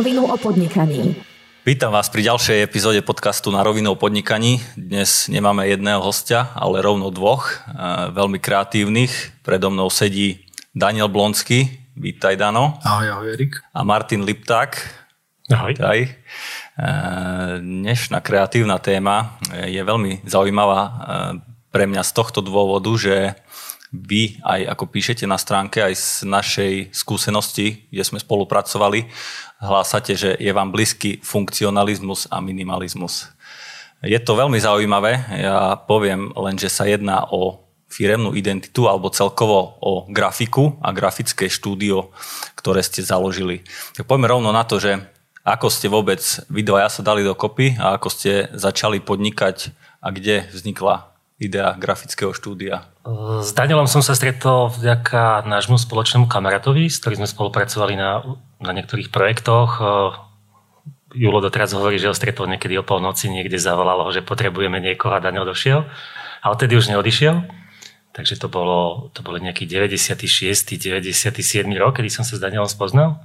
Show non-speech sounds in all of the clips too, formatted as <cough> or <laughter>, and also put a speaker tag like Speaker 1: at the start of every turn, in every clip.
Speaker 1: rovinu o podnikaní.
Speaker 2: Vítam vás pri ďalšej epizóde podcastu Na rovinu o podnikaní. Dnes nemáme jedného hostia, ale rovno dvoch, veľmi kreatívnych. Predo mnou sedí Daniel Blonsky. Vítaj, Dano.
Speaker 3: Ahoj, ahoj, Erik.
Speaker 2: A Martin Lipták.
Speaker 4: Ahoj.
Speaker 2: Vítaj. Dnešná kreatívna téma je veľmi zaujímavá pre mňa z tohto dôvodu, že vy aj ako píšete na stránke, aj z našej skúsenosti, kde sme spolupracovali, hlásate, že je vám blízky funkcionalizmus a minimalizmus. Je to veľmi zaujímavé. Ja poviem len, že sa jedná o firemnú identitu alebo celkovo o grafiku a grafické štúdio, ktoré ste založili. Tak poďme rovno na to, že ako ste vôbec vy dvaja sa dali dokopy a ako ste začali podnikať a kde vznikla idea grafického štúdia?
Speaker 4: S Danielom som sa stretol vďaka nášmu spoločnému kamarátovi, s ktorým sme spolupracovali na, na niektorých projektoch. Julo doteraz hovorí, že ho stretol niekedy o polnoci, niekde zavolalo, že potrebujeme niekoho a Daniel došiel. Ale tedy už neodišiel. Takže to bolo, to bolo nejaký 96. 97. rok, kedy som sa s Danielom spoznal.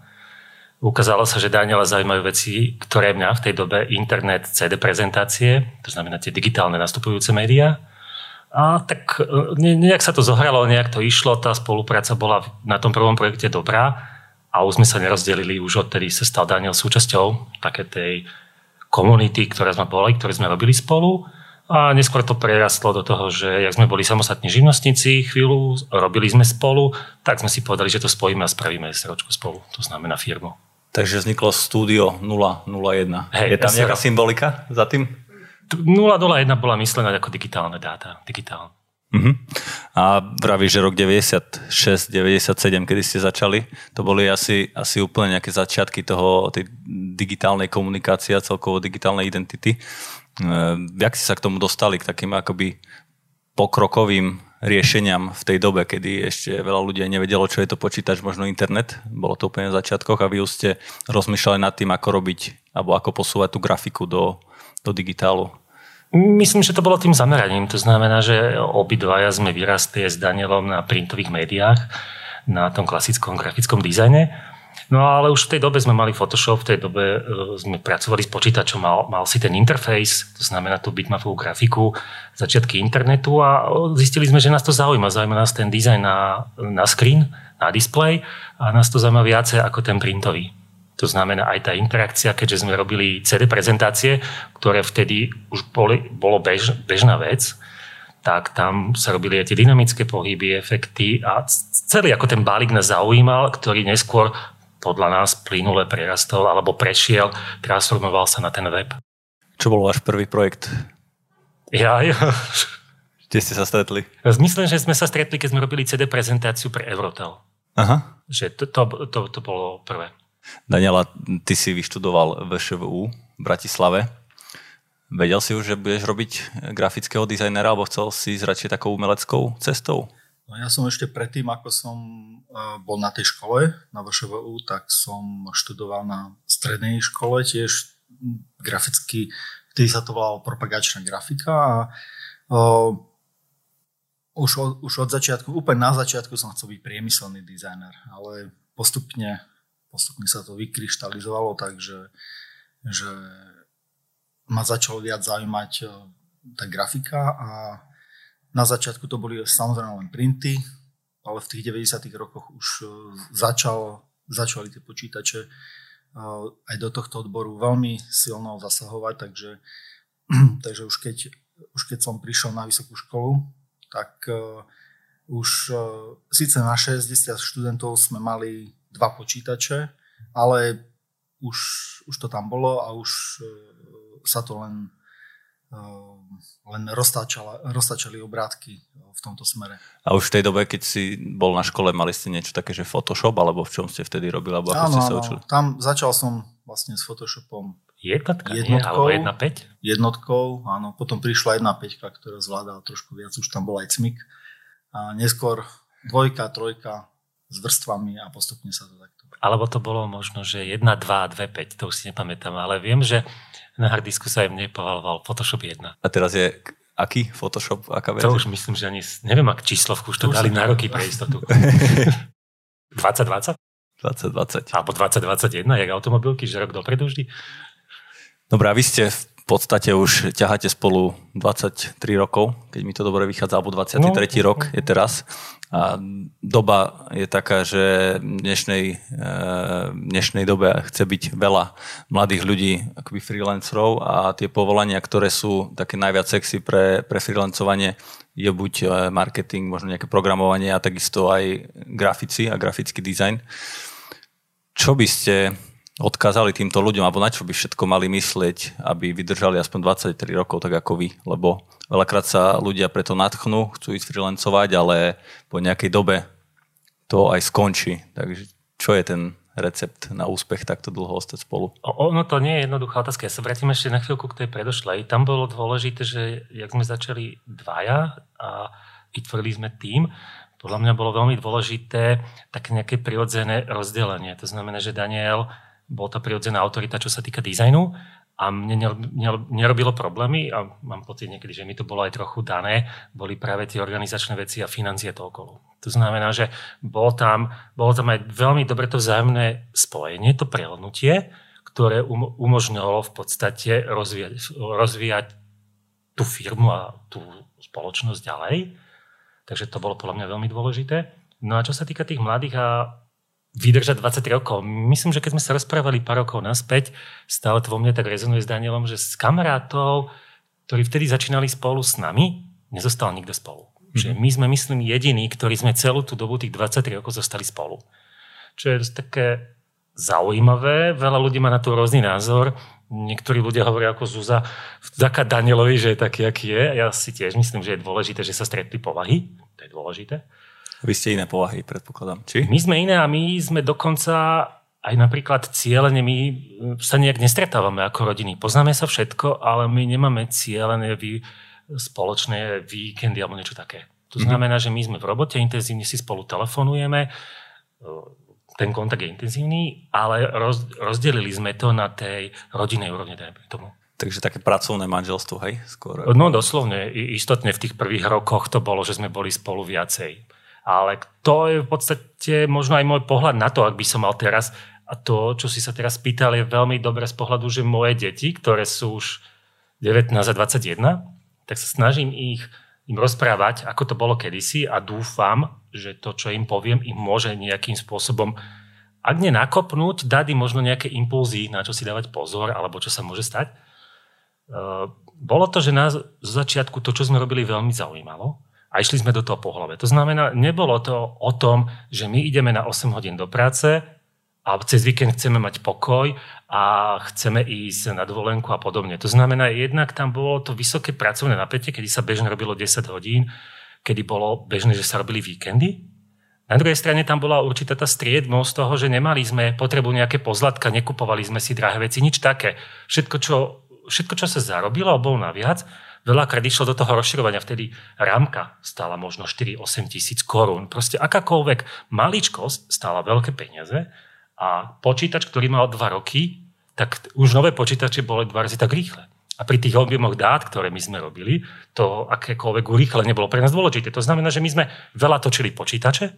Speaker 4: Ukázalo sa, že Daniela zaujímajú veci, ktoré mňa v tej dobe internet, CD prezentácie, to znamená tie digitálne nastupujúce médiá, a tak e, nejak sa to zohralo, nejak to išlo, tá spolupráca bola na tom prvom projekte dobrá a už sme sa nerozdelili, už odtedy sa stal Daniel súčasťou také tej komunity, ktoré sme boli, ktoré sme robili spolu a neskôr to prerastlo do toho, že jak sme boli samostatní živnostníci chvíľu, robili sme spolu, tak sme si povedali, že to spojíme a spravíme SROčku spolu, to znamená firmu.
Speaker 2: Takže vzniklo Studio 001. Hej, Je tam nejaká symbolika za tým?
Speaker 4: 001 bola myslená ako digitálne dáta. Digitálne.
Speaker 2: Uh-huh. A vravíš, že rok 96, 97, kedy ste začali, to boli asi, asi úplne nejaké začiatky toho, tej digitálnej komunikácie a celkovo digitálnej identity. Jak si sa k tomu dostali, k takým akoby pokrokovým riešeniam v tej dobe, kedy ešte veľa ľudí nevedelo, čo je to počítač, možno internet. Bolo to úplne v začiatkoch a vy už ste rozmýšľali nad tým, ako robiť alebo ako posúvať tú grafiku do, do digitálu?
Speaker 4: Myslím, že to bolo tým zameraním. To znamená, že obidvaja sme vyrastli s Danielom na printových médiách, na tom klasickom grafickom dizajne. No ale už v tej dobe sme mali Photoshop, v tej dobe e, sme pracovali s počítačom, mal, mal si ten interface, to znamená tú bitmapovú grafiku, začiatky internetu a zistili sme, že nás to zaujíma. Zaujíma nás ten dizajn na, na screen, na display a nás to zaujíma viacej ako ten printový. To znamená aj tá interakcia, keďže sme robili CD prezentácie, ktoré vtedy už boli, bolo bež, bežná vec, tak tam sa robili aj tie dynamické pohyby, efekty a celý ako ten balík nás zaujímal, ktorý neskôr podľa nás plynule prerastol alebo prešiel, transformoval sa na ten web.
Speaker 2: Čo bol váš prvý projekt?
Speaker 4: Ja, ja. <laughs>
Speaker 2: Kde ste sa stretli?
Speaker 4: Myslím, že sme sa stretli, keď sme robili CD prezentáciu pre Eurotel.
Speaker 2: Aha.
Speaker 4: Že to, to, to, to bolo prvé.
Speaker 2: Daniela, ty si vyštudoval VŠVU v Bratislave. Vedel si už, že budeš robiť grafického dizajnera, alebo chcel si ísť radšej takou umeleckou cestou?
Speaker 3: No ja som ešte predtým, ako som e, bol na tej škole, na VŠVU, tak som študoval na strednej škole tiež graficky, vtedy sa to volalo propagačná grafika a o, už, od, už od začiatku, úplne na začiatku som chcel byť priemyselný dizajner, ale postupne postupne sa to vykryštalizovalo, takže že ma začalo viac zaujímať e, tá grafika a na začiatku to boli samozrejme len printy, ale v tých 90. rokoch už e, začal, začali tie počítače e, aj do tohto odboru veľmi silno zasahovať, takže, <clears throat> takže už, keď, už keď som prišiel na vysokú školu, tak už síce na 60 študentov sme mali dva počítače, ale už, už to tam bolo a už e, sa to len, e, len roztáčali obrátky v tomto smere.
Speaker 2: A už v tej dobe, keď si bol na škole, mali ste niečo také, že Photoshop, alebo v čom ste vtedy robili, alebo ako áno, ste sa učili?
Speaker 3: Tam začal som vlastne s Photoshopom
Speaker 4: Jednotka, jednotkou, nie, alebo 1.5?
Speaker 3: Jednotkou, áno. Potom prišla 1.5, ktorá zvládala trošku viac, už tam bol aj cmik. A neskôr dvojka, trojka, s vrstvami a postupne sa to takto...
Speaker 4: Alebo to bolo možno, že 1, 2, 2, 5, to už si nepamätám, ale viem, že na hardisku sa im nepovaloval Photoshop 1.
Speaker 2: A teraz je aký Photoshop, aká
Speaker 4: verzia? To už myslím, že ani, neviem, ak číslovku už to už dali na roky pre istotu. 2020? 2020.
Speaker 2: 2020.
Speaker 4: Alebo 2021, jak automobilky, že rok dopredu vždy.
Speaker 2: Dobre, a vy ste v podstate už ťaháte spolu 23 rokov, keď mi to dobre vychádza, alebo 23. No, rok je teraz. A doba je taká, že v dnešnej, e, dnešnej dobe chce byť veľa mladých ľudí, akoby freelancerov a tie povolania, ktoré sú také najviac sexy pre, pre freelancovanie, je buď e, marketing, možno nejaké programovanie a takisto aj grafici a grafický dizajn. Čo by ste odkázali týmto ľuďom, alebo na čo by všetko mali myslieť, aby vydržali aspoň 23 rokov tak ako vy, lebo veľakrát sa ľudia preto natchnú, chcú ísť freelancovať, ale po nejakej dobe to aj skončí. Takže čo je ten recept na úspech takto dlho ostať spolu?
Speaker 4: Ono to nie je jednoduchá otázka. Ja sa vrátim ešte na chvíľku k tej predošlej. Tam bolo dôležité, že jak sme začali dvaja a vytvorili sme tým, podľa mňa bolo veľmi dôležité také nejaké prirodzené rozdelenie. To znamená, že Daniel bol tá prirodzená autorita, čo sa týka dizajnu a mne nerobilo problémy a mám pocit niekedy, že mi to bolo aj trochu dané, boli práve tie organizačné veci a financie to okolo. To znamená, že bolo tam, bolo tam aj veľmi dobre to vzájomné spojenie, to prelnutie, ktoré um, umožňovalo v podstate rozvíjať, rozvíjať tú firmu a tú spoločnosť ďalej. Takže to bolo podľa mňa veľmi dôležité. No a čo sa týka tých mladých a vydržať 23 rokov. Myslím, že keď sme sa rozprávali pár rokov naspäť, stále to vo mne tak rezonuje s Danielom, že s kamarátov, ktorí vtedy začínali spolu s nami, nezostal nikto spolu. Mm-hmm. Že my sme, myslím, jediní, ktorí sme celú tú dobu tých 23 rokov zostali spolu. Čo je také zaujímavé, veľa ľudí má na to rôzny názor. Niektorí ľudia hovoria ako Zúza, vďaka Danielovi, že je taký, aký je. Ja si tiež myslím, že je dôležité, že sa stretli povahy. To je dôležité.
Speaker 2: Vy ste iné povahy, predpokladám. Či?
Speaker 4: My sme iné a my sme dokonca aj napríklad cieľene, my sa nejak nestretávame ako rodiny. Poznáme sa všetko, ale my nemáme cieľené vy, spoločné víkendy alebo niečo také. To mhm. znamená, že my sme v robote, intenzívne si spolu telefonujeme, ten kontakt je intenzívny, ale roz, rozdelili sme to na tej rodinnej úrovne, dajme tomu.
Speaker 2: Takže také pracovné manželstvo, hej? Skôr.
Speaker 4: No doslovne, istotne v tých prvých rokoch to bolo, že sme boli spolu viacej. Ale to je v podstate možno aj môj pohľad na to, ak by som mal teraz, a to, čo si sa teraz pýtal, je veľmi dobré z pohľadu, že moje deti, ktoré sú už 19 a 21, tak sa snažím ich im rozprávať, ako to bolo kedysi a dúfam, že to, čo im poviem, im môže nejakým spôsobom, ak nie nakopnúť, dať im možno nejaké impulzy, na čo si dávať pozor, alebo čo sa môže stať. Ehm, bolo to, že nás z začiatku to, čo sme robili, veľmi zaujímalo a išli sme do toho po hlave. To znamená, nebolo to o tom, že my ideme na 8 hodín do práce a cez víkend chceme mať pokoj a chceme ísť na dovolenku a podobne. To znamená, jednak tam bolo to vysoké pracovné napätie, kedy sa bežne robilo 10 hodín, kedy bolo bežné, že sa robili víkendy. Na druhej strane tam bola určitá tá striednosť toho, že nemali sme potrebu nejaké pozlatka, nekupovali sme si drahé veci, nič také. Všetko, čo, všetko, čo sa zarobilo, bolo naviac veľakrát išlo do toho rozširovania. Vtedy rámka stála možno 4-8 tisíc korún. Proste akákoľvek maličkosť stála veľké peniaze a počítač, ktorý mal 2 roky, tak už nové počítače boli dva razy tak rýchle. A pri tých objemoch dát, ktoré my sme robili, to akékoľvek urýchlenie bolo pre nás dôležité. To znamená, že my sme veľa točili počítače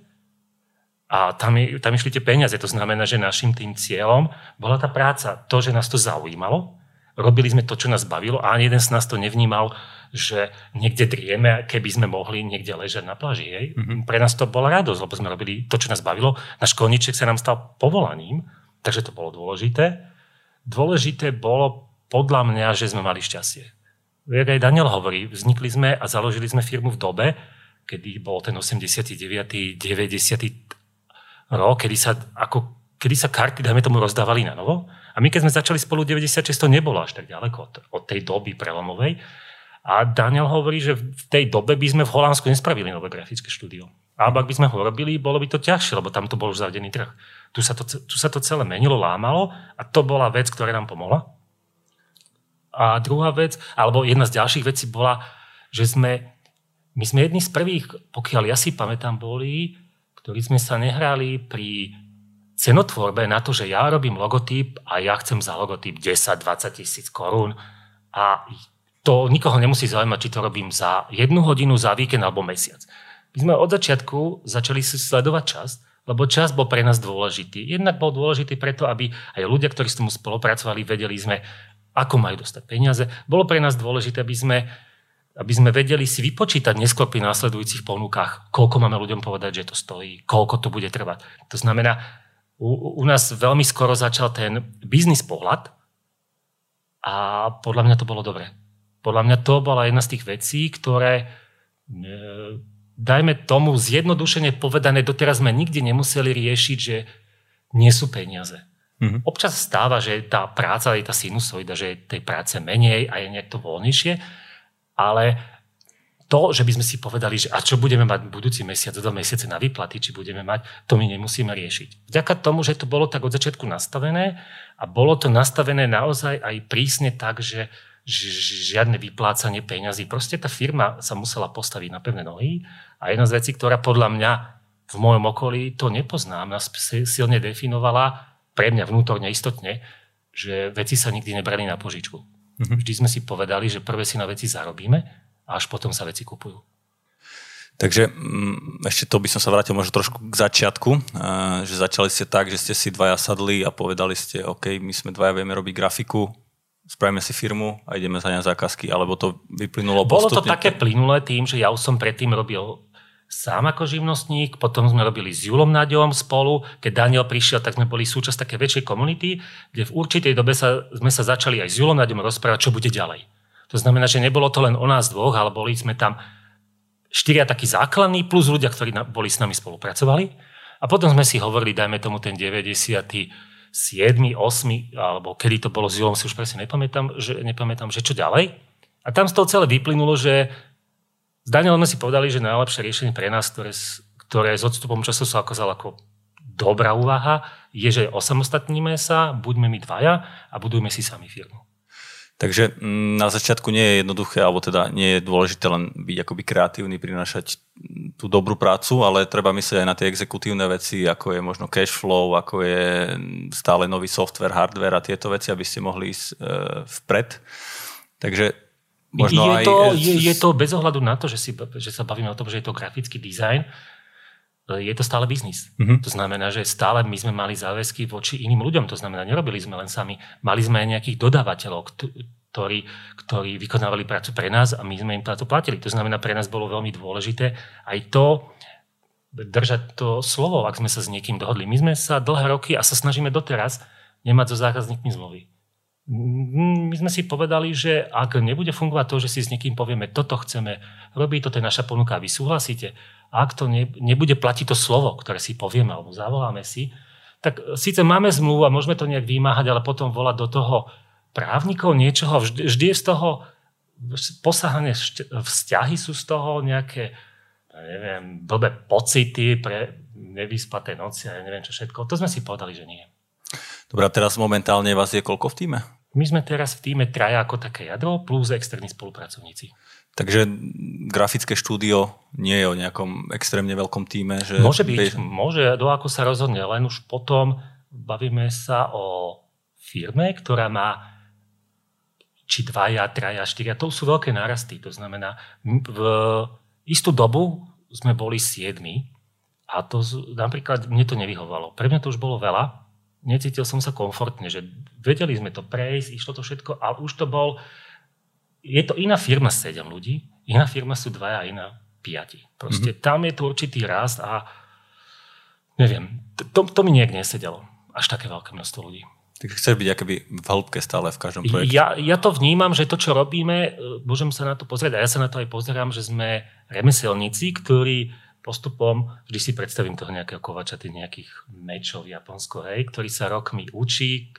Speaker 4: a tam, tam išli tie peniaze. To znamená, že našim tým cieľom bola tá práca. To, že nás to zaujímalo, robili sme to, čo nás bavilo a ani jeden z nás to nevnímal, že niekde drieme, keby sme mohli niekde ležať na pláži. Hej. Mm-hmm. Pre nás to bola radosť, lebo sme robili to, čo nás bavilo. Náš koníček sa nám stal povolaním, takže to bolo dôležité. Dôležité bolo podľa mňa, že sme mali šťastie. Jak aj Daniel hovorí, vznikli sme a založili sme firmu v dobe, kedy bol ten 89. 90. rok, kedy sa, ako, kedy sa karty, dajme tomu, rozdávali na novo a my keď sme začali spolu 96, to nebolo až tak ďaleko od, od tej doby prelomovej. A Daniel hovorí, že v tej dobe by sme v Holandsku nespravili nové grafické štúdio. Alebo ak by sme ho robili, bolo by to ťažšie, lebo tam to bol už zavdený trh. Tu sa, to, tu sa to celé menilo, lámalo a to bola vec, ktorá nám pomohla. A druhá vec, alebo jedna z ďalších vecí bola, že sme, my sme jedni z prvých, pokiaľ ja si pamätám, boli, ktorí sme sa nehrali pri cenotvorbe na to, že ja robím logotyp a ja chcem za logotyp 10-20 tisíc korún a to nikoho nemusí zaujímať, či to robím za jednu hodinu, za víkend alebo mesiac. My sme od začiatku začali si sledovať čas, Lebo čas bol pre nás dôležitý. Jednak bol dôležitý preto, aby aj ľudia, ktorí s tomu spolupracovali, vedeli sme, ako majú dostať peniaze. Bolo pre nás dôležité, aby sme, aby sme vedeli si vypočítať neskôr pri následujúcich ponukách, koľko máme ľuďom povedať, že to stojí, koľko to bude trvať. To znamená, u, u nás veľmi skoro začal ten biznis pohľad a podľa mňa to bolo dobré. Podľa mňa to bola jedna z tých vecí, ktoré e, dajme tomu zjednodušene povedané, doteraz sme nikdy nemuseli riešiť, že nie sú peniaze. Mm-hmm. Občas stáva, že tá práca je tá sinusoida, že je tej práce menej a je nejak to voľnejšie, ale to, že by sme si povedali, že a čo budeme mať budúci mesiac, do mesiace na výplaty, či budeme mať, to my nemusíme riešiť. Vďaka tomu, že to bolo tak od začiatku nastavené a bolo to nastavené naozaj aj prísne tak, že žiadne vyplácanie peňazí. Proste tá firma sa musela postaviť na pevné nohy a jedna z vecí, ktorá podľa mňa v mojom okolí to nepoznám, nás silne definovala pre mňa vnútorne istotne, že veci sa nikdy nebrali na požičku. Mm-hmm. Vždy sme si povedali, že prvé si na veci zarobíme a až potom sa veci kupujú.
Speaker 2: Takže mm, ešte to by som sa vrátil možno trošku k začiatku, že začali ste tak, že ste si dvaja sadli a povedali ste, OK, my sme dvaja vieme robiť grafiku, spravíme si firmu a ideme za ne zákazky, alebo to vyplynulo
Speaker 4: Bolo postupne? to také plynulé tým, že ja už som predtým robil sám ako živnostník, potom sme robili s Julom Naďom spolu, keď Daniel prišiel, tak sme boli súčasť také väčšej komunity, kde v určitej dobe sa, sme sa začali aj s Julom Naďom rozprávať, čo bude ďalej. To znamená, že nebolo to len o nás dvoch, ale boli sme tam štyria takí základní, plus ľudia, ktorí boli s nami spolupracovali. A potom sme si hovorili, dajme tomu ten 90 7, 8, alebo kedy to bolo s Julom, si už presne nepamätám, že, nepamätám, že čo ďalej. A tam z toho celé vyplynulo, že s Danielom si povedali, že najlepšie riešenie pre nás, ktoré, ktoré s odstupom času sa okázalo ako dobrá úvaha, je, že osamostatníme sa, buďme my dvaja a budujme si sami firmu.
Speaker 2: Takže mm, na začiatku nie je jednoduché, alebo teda nie je dôležité len byť akoby kreatívny, prinašať tú dobrú prácu, ale treba myslieť aj na tie exekutívne veci, ako je možno cash flow, ako je stále nový software, hardware a tieto veci, aby ste mohli ísť e, vpred. Takže možno
Speaker 4: je
Speaker 2: aj...
Speaker 4: To, je, je to bez ohľadu na to, že, si, že sa bavíme o tom, že je to grafický dizajn, je to stále biznis. Mm-hmm. To znamená, že stále my sme mali záväzky voči iným ľuďom. To znamená, nerobili sme len sami. Mali sme aj nejakých dodávateľov, ktorí, ktorí vykonávali prácu pre nás a my sme im prácu platili. To znamená, pre nás bolo veľmi dôležité aj to, držať to slovo, ak sme sa s niekým dohodli. My sme sa dlhé roky a sa snažíme doteraz nemať so zákazníkmi zmluvy. My sme si povedali, že ak nebude fungovať to, že si s niekým povieme, toto chceme robiť, toto je naša ponuka, vy súhlasíte, ak to ne, nebude platiť to slovo, ktoré si povieme alebo zavoláme si, tak síce máme zmluvu a môžeme to nejak vymáhať, ale potom volať do toho právnikov niečoho, vždy, vždy je z toho posahané vzťahy sú z toho nejaké neviem, blbé pocity pre nevyspaté noci a ja neviem čo všetko. To sme si povedali, že nie.
Speaker 2: Dobre, a teraz momentálne vás je koľko v týme?
Speaker 4: My sme teraz v týme traja ako také jadro plus externí spolupracovníci.
Speaker 2: Takže grafické štúdio nie je o nejakom extrémne veľkom týme? Že
Speaker 4: môže byť, by... môže, do ako sa rozhodne, len už potom bavíme sa o firme, ktorá má či dvaja, traja, štyria, to sú veľké nárasty. To znamená, v istú dobu sme boli siedmi a to napríklad mne to nevyhovalo. Pre mňa to už bolo veľa, necítil som sa komfortne, že vedeli sme to prejsť, išlo to všetko, ale už to bol, je to iná firma 7 ľudí, iná firma sú dvaja, iná piati. Proste mm-hmm. tam je tu určitý rast a neviem, to, to mi nejak nesedelo. Až také veľké množstvo ľudí.
Speaker 2: Takže chceš byť akoby v hĺbke stále v každom projekte?
Speaker 4: Ja, ja to vnímam, že to, čo robíme, e, môžem sa na to pozrieť a ja sa na to aj pozerám, že sme remeselníci, ktorí postupom, vždy si predstavím toho nejakého kovača, tých nejakých mečov Japonsko, hej, ktorý sa rokmi učí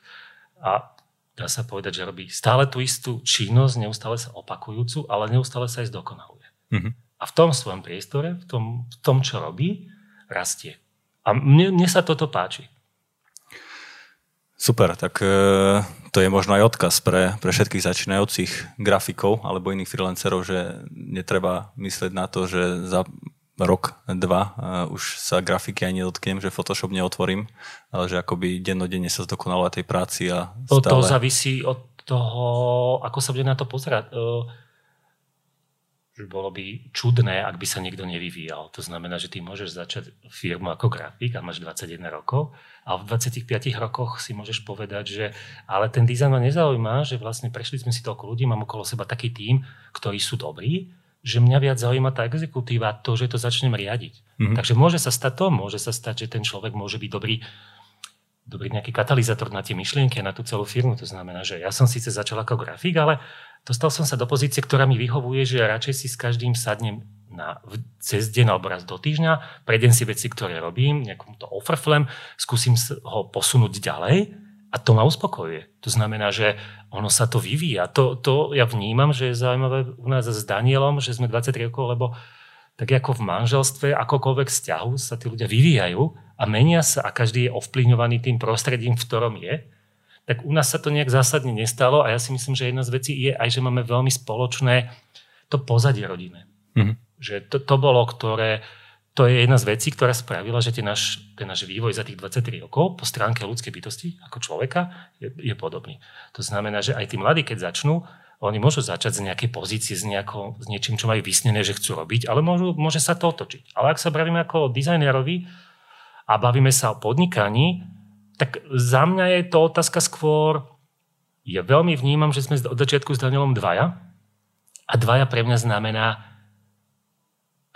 Speaker 4: a dá sa povedať, že robí stále tú istú činnosť, neustále sa opakujúcu, ale neustále sa aj zdokonaluje. Mm-hmm. A v tom svojom priestore, v tom, v tom čo robí, rastie. A mne, mne sa toto páči.
Speaker 2: Super, tak e, to je možno aj odkaz pre, pre všetkých začínajúcich grafikov alebo iných freelancerov, že netreba myslieť na to, že za rok, dva už sa grafiky aj nedotknem, že Photoshop neotvorím, ale že akoby dennodenne sa zdokonaluje tej práci a
Speaker 4: stále... To závisí od toho, ako sa bude na to pozerať. Bolo by čudné, ak by sa niekto nevyvíjal. To znamená, že ty môžeš začať firmu ako grafik a máš 21 rokov a v 25 rokoch si môžeš povedať, že ale ten dizajn ma nezaujíma, že vlastne prešli sme si toľko ľudí, mám okolo seba taký tím, ktorí sú dobrí, že mňa viac zaujíma tá exekutíva, to, že to začnem riadiť. Mm-hmm. Takže môže sa stať to, môže sa stať, že ten človek môže byť dobrý dobrý nejaký katalizátor na tie myšlienky, na tú celú firmu. To znamená, že ja som síce začal ako grafik, ale dostal som sa do pozície, ktorá mi vyhovuje, že ja radšej si s každým sadnem na, cez deň alebo raz do týždňa, prejdem si veci, ktoré robím, nejakom to offerflem, skúsim ho posunúť ďalej a to ma uspokojuje. To znamená, že ono sa to vyvíja. To, to ja vnímam, že je zaujímavé u nás s Danielom, že sme 23 rokov, lebo tak ako v manželstve, akokoľvek vzťahu sa tí ľudia vyvíjajú a menia sa a každý je ovplyvňovaný tým prostredím, v ktorom je, tak u nás sa to nejak zásadne nestalo a ja si myslím, že jedna z vecí je aj, že máme veľmi spoločné to pozadie rodiny. Mm-hmm. Že to, to bolo, ktoré, to je jedna z vecí, ktorá spravila, že náš, ten náš vývoj za tých 23 rokov po stránke ľudskej bytosti ako človeka je, je podobný. To znamená, že aj tí mladí, keď začnú, oni môžu začať z nejakej pozície, s, nejako, s niečím, čo majú vysnené, že chcú robiť, ale môžu, môže sa to otočiť. Ale ak sa bavíme ako dizajnerovi a bavíme sa o podnikaní, tak za mňa je to otázka skôr, ja veľmi vnímam, že sme od začiatku s Danielom dvaja a dvaja pre mňa znamená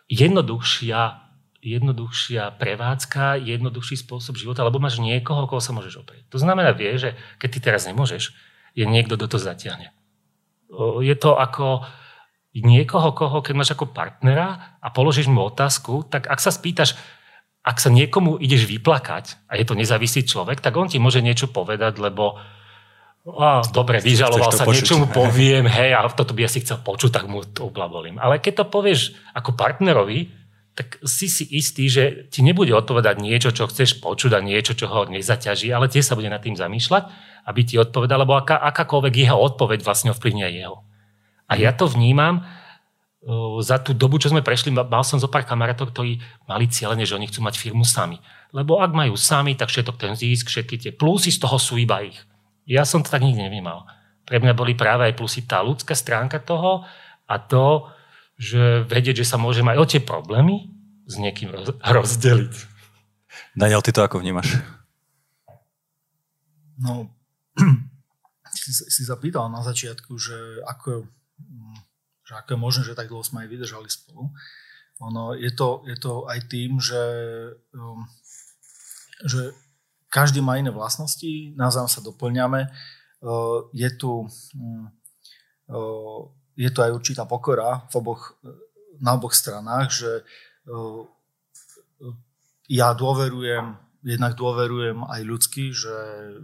Speaker 4: jednoduchšia, jednoduchšia prevádzka, jednoduchší spôsob života, lebo máš niekoho, koho sa môžeš oprieť. To znamená, vie, že keď ty teraz nemôžeš, je niekto, kto to zatiahne je to ako niekoho, koho, keď máš ako partnera a položíš mu otázku, tak ak sa spýtaš, ak sa niekomu ideš vyplakať a je to nezávislý človek, tak on ti môže niečo povedať, lebo a, dobre, vyžaloval sa, počuť. niečo mu <laughs> poviem, hej, a toto by asi chcel počuť, tak mu to oblabolím. Ale keď to povieš ako partnerovi, tak si si istý, že ti nebude odpovedať niečo, čo chceš počuť a niečo, čo ho nezaťaží, ale tiež sa bude nad tým zamýšľať, aby ti odpovedal, lebo aká, akákoľvek jeho odpoveď vlastne ovplyvňuje jeho. A ja to vnímam uh, za tú dobu, čo sme prešli, mal som zo pár kamarátov, ktorí mali cieľene, že oni chcú mať firmu sami. Lebo ak majú sami, tak všetok ten zisk, všetky tie plusy z toho sú iba ich. Ja som to tak nikdy nevnímal. Pre mňa boli práve aj plusy tá ľudská stránka toho a to, že vedieť, že sa môžem aj o tie problémy s niekým rozdeliť.
Speaker 2: Daniel, ty to ako vnímaš?
Speaker 3: No, <clears throat> si, si zapýtal na začiatku, že ako, že ako je možné, že tak dlho sme aj vydržali spolu. Ono, je, to, je to aj tým, že, um, že každý má iné vlastnosti, navzájom sa doplňame. Uh, je tu um, uh, je to aj určitá pokora v oboch, na oboch stranách, že eh, ja dôverujem, jednak dôverujem aj ľudsky, že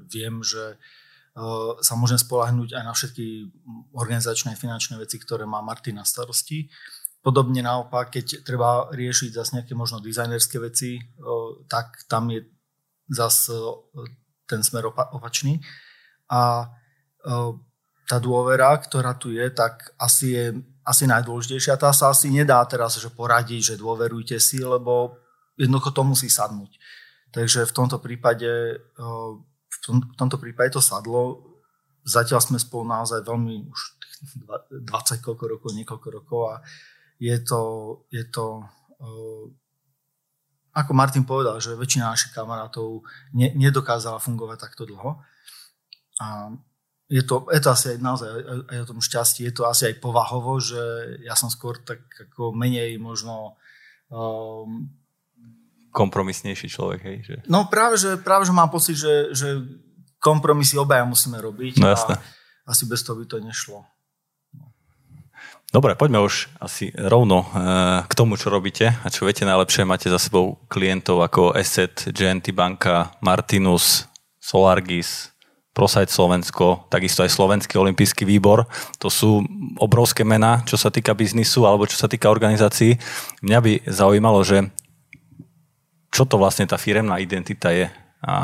Speaker 3: viem, že eh, sa môžem spolahnúť aj na všetky organizačné finančné veci, ktoré má Martin na starosti. Podobne naopak, keď treba riešiť zase nejaké možno dizajnerské veci, tak tam je zase ten smer opačný. A tá dôvera, ktorá tu je, tak asi je asi najdôležitejšia. Tá sa asi nedá teraz že poradiť, že dôverujte si, lebo jednoducho to musí sadnúť. Takže v tomto prípade, v tomto prípade to sadlo. Zatiaľ sme spolu naozaj veľmi už 20 koľko rokov, niekoľko rokov a je to, je to ako Martin povedal, že väčšina našich kamarátov ne, nedokázala fungovať takto dlho. A je to, je to asi aj naozaj aj o tom šťastí, je to asi aj povahovo, že ja som skôr tak ako menej možno um,
Speaker 2: kompromisnejší človek, hej? Že...
Speaker 3: No práve, že, práve, že mám pocit, že, že kompromisy obaja musíme robiť
Speaker 2: no, jasné.
Speaker 3: a asi bez toho by to nešlo.
Speaker 2: Dobre, poďme už asi rovno eh, k tomu, čo robíte a čo viete najlepšie. Máte za sebou klientov ako Asset, GNT Banka, Martinus, Solargis, Prosajt Slovensko, takisto aj Slovenský olimpijský výbor. To sú obrovské mená, čo sa týka biznisu alebo čo sa týka organizácií. Mňa by zaujímalo, že čo to vlastne tá firemná identita je a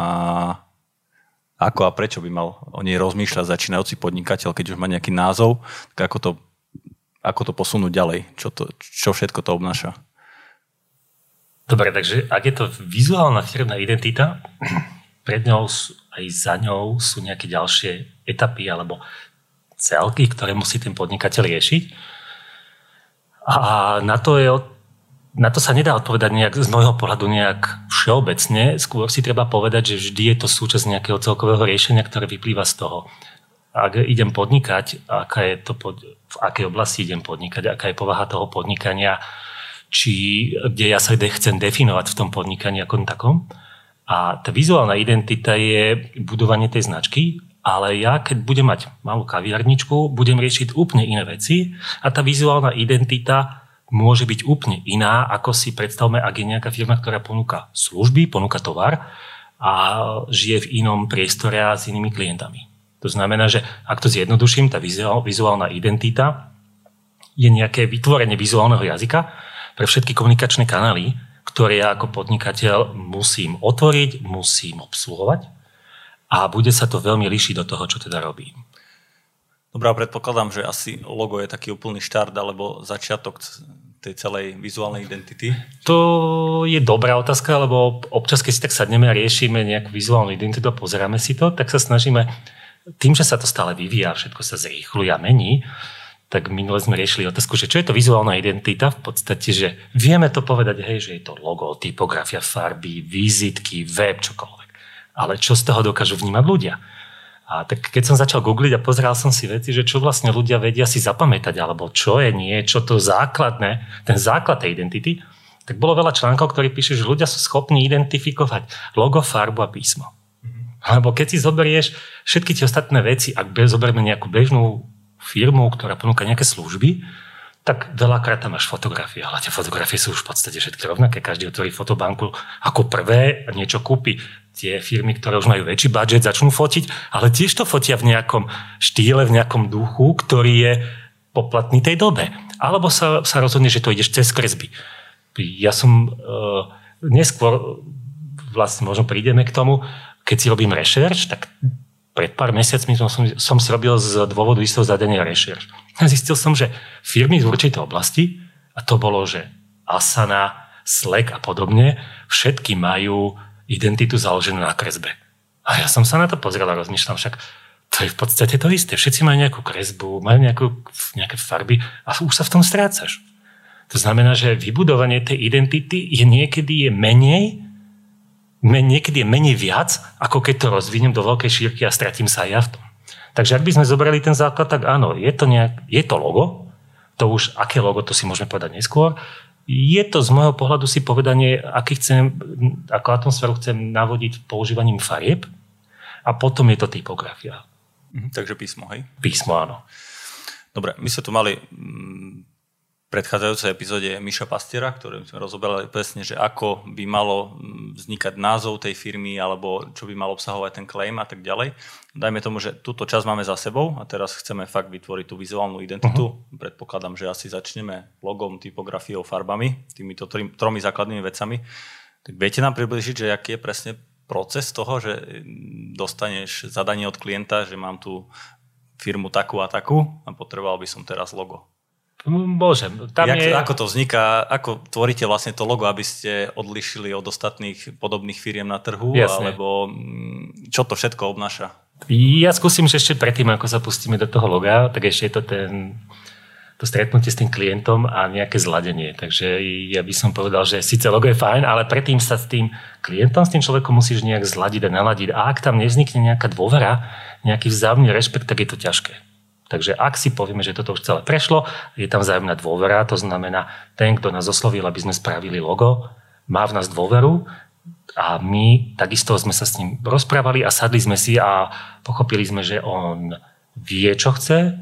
Speaker 2: ako a prečo by mal o nej rozmýšľať začínajúci podnikateľ, keď už má nejaký názov, tak ako to, ako to posunúť ďalej, čo, to, čo všetko to obnáša.
Speaker 4: Dobre, takže ak je to vizuálna firmná identita, pred ňou aj za ňou sú nejaké ďalšie etapy alebo celky, ktoré musí ten podnikateľ riešiť. A na to, je, na to sa nedá odpovedať nejak, z môjho pohľadu nejak všeobecne. Skôr si treba povedať, že vždy je to súčasť nejakého celkového riešenia, ktoré vyplýva z toho. Ak idem podnikať, aká je to pod, v akej oblasti idem podnikať, aká je povaha toho podnikania, či kde ja sa chcem definovať v tom podnikaní ako takom. A tá vizuálna identita je budovanie tej značky, ale ja keď budem mať malú kaviarničku, budem riešiť úplne iné veci a tá vizuálna identita môže byť úplne iná, ako si predstavme, ak je nejaká firma, ktorá ponúka služby, ponúka tovar a žije v inom priestore a s inými klientami. To znamená, že ak to zjednoduším, tá vizuálna identita je nejaké vytvorenie vizuálneho jazyka pre všetky komunikačné kanály, ktoré ja ako podnikateľ musím otvoriť, musím obsluhovať a bude sa to veľmi líšiť do toho, čo teda robím.
Speaker 2: Dobrá, predpokladám, že asi logo je taký úplný štart alebo začiatok tej celej vizuálnej identity?
Speaker 4: To je dobrá otázka, lebo občas, keď si tak sadneme a riešime nejakú vizuálnu identitu a pozeráme si to, tak sa snažíme, tým, že sa to stále vyvíja, všetko sa zrýchluje a mení, tak minule sme riešili otázku, že čo je to vizuálna identita, v podstate, že vieme to povedať, hej, že je to logo, typografia, farby, vizitky, web, čokoľvek ale čo z toho dokážu vnímať ľudia. A tak keď som začal googliť a pozeral som si veci, že čo vlastne ľudia vedia si zapamätať, alebo čo je niečo to základné, ten základ tej identity, tak bolo veľa článkov, ktorí píšu, že ľudia sú schopní identifikovať logo, farbu a písmo. Mm-hmm. Lebo keď si zoberieš všetky tie ostatné veci, ak zoberieme nejakú bežnú firmu, ktorá ponúka nejaké služby, tak veľakrát tam máš fotografie, ale tie fotografie sú už v podstate všetky rovnaké. Každý otvorí fotobanku ako prvé a niečo kúpi. Tie firmy, ktoré už majú väčší budget, začnú fotiť, ale tiež to fotia v nejakom štýle, v nejakom duchu, ktorý je poplatný tej dobe. Alebo sa, sa rozhodne, že to ideš cez kresby. Ja som uh, neskôr, vlastne možno prídeme k tomu, keď si robím rešerš, tak pred pár mesiacmi som, som si robil z dôvodu istého zadania rešerš. Zistil som, že firmy z určitej oblasti, a to bolo, že Asana, Slack a podobne, všetky majú identitu založenú na kresbe. A ja som sa na to pozrel a rozmýšľam však, to je v podstate to isté. Všetci majú nejakú kresbu, majú nejakú, nejaké farby a už sa v tom strácaš. To znamená, že vybudovanie tej identity je niekedy je menej niekedy je menej viac, ako keď to rozviniem do veľkej šírky a stratím sa ja v tom. Takže ak by sme zobrali ten základ, tak áno, je to, nejak, je to logo, to už aké logo, to si môžeme povedať neskôr. Je to z môjho pohľadu si povedanie, aký chcem, ako atmosféru chcem navodiť používaním farieb a potom je to typografia.
Speaker 2: Mhm, takže písmo, hej?
Speaker 4: Písmo, áno.
Speaker 2: Dobre, my sme tu mali mm, predchádzajúcej epizóde Miša Pastiera, ktorým sme rozoberali presne, že ako by malo mm, vznikať názov tej firmy alebo čo by mal obsahovať ten claim a tak ďalej. Dajme tomu, že túto časť máme za sebou a teraz chceme fakt vytvoriť tú vizuálnu identitu. Uh-huh. Predpokladám, že asi začneme logom, typografiou, farbami, týmito trim, tromi základnými vecami. Tak viete nám približiť, že aký je presne proces toho, že mm, dostaneš zadanie od klienta, že mám tu firmu takú a takú a potreboval by som teraz logo.
Speaker 4: Môžem.
Speaker 2: Tam Jak, je... Ako to vzniká? Ako tvoríte vlastne to logo, aby ste odlišili od ostatných podobných firiem na trhu? Jasne. Alebo mm, čo to všetko obnáša?
Speaker 4: Ja skúsim, že ešte predtým, ako sa pustíme do toho loga, tak ešte je to ten, to stretnutie s tým klientom a nejaké zladenie. Takže ja by som povedal, že síce logo je fajn, ale predtým sa s tým klientom, s tým človekom musíš nejak zladiť a naladiť. A ak tam nevznikne nejaká dôvera, nejaký vzájomný rešpekt, tak je to ťažké. Takže ak si povieme, že toto už celé prešlo, je tam vzájomná dôvera, to znamená, ten, kto nás oslovil, aby sme spravili logo, má v nás dôveru a my takisto sme sa s ním rozprávali a sadli sme si a pochopili sme, že on vie, čo chce,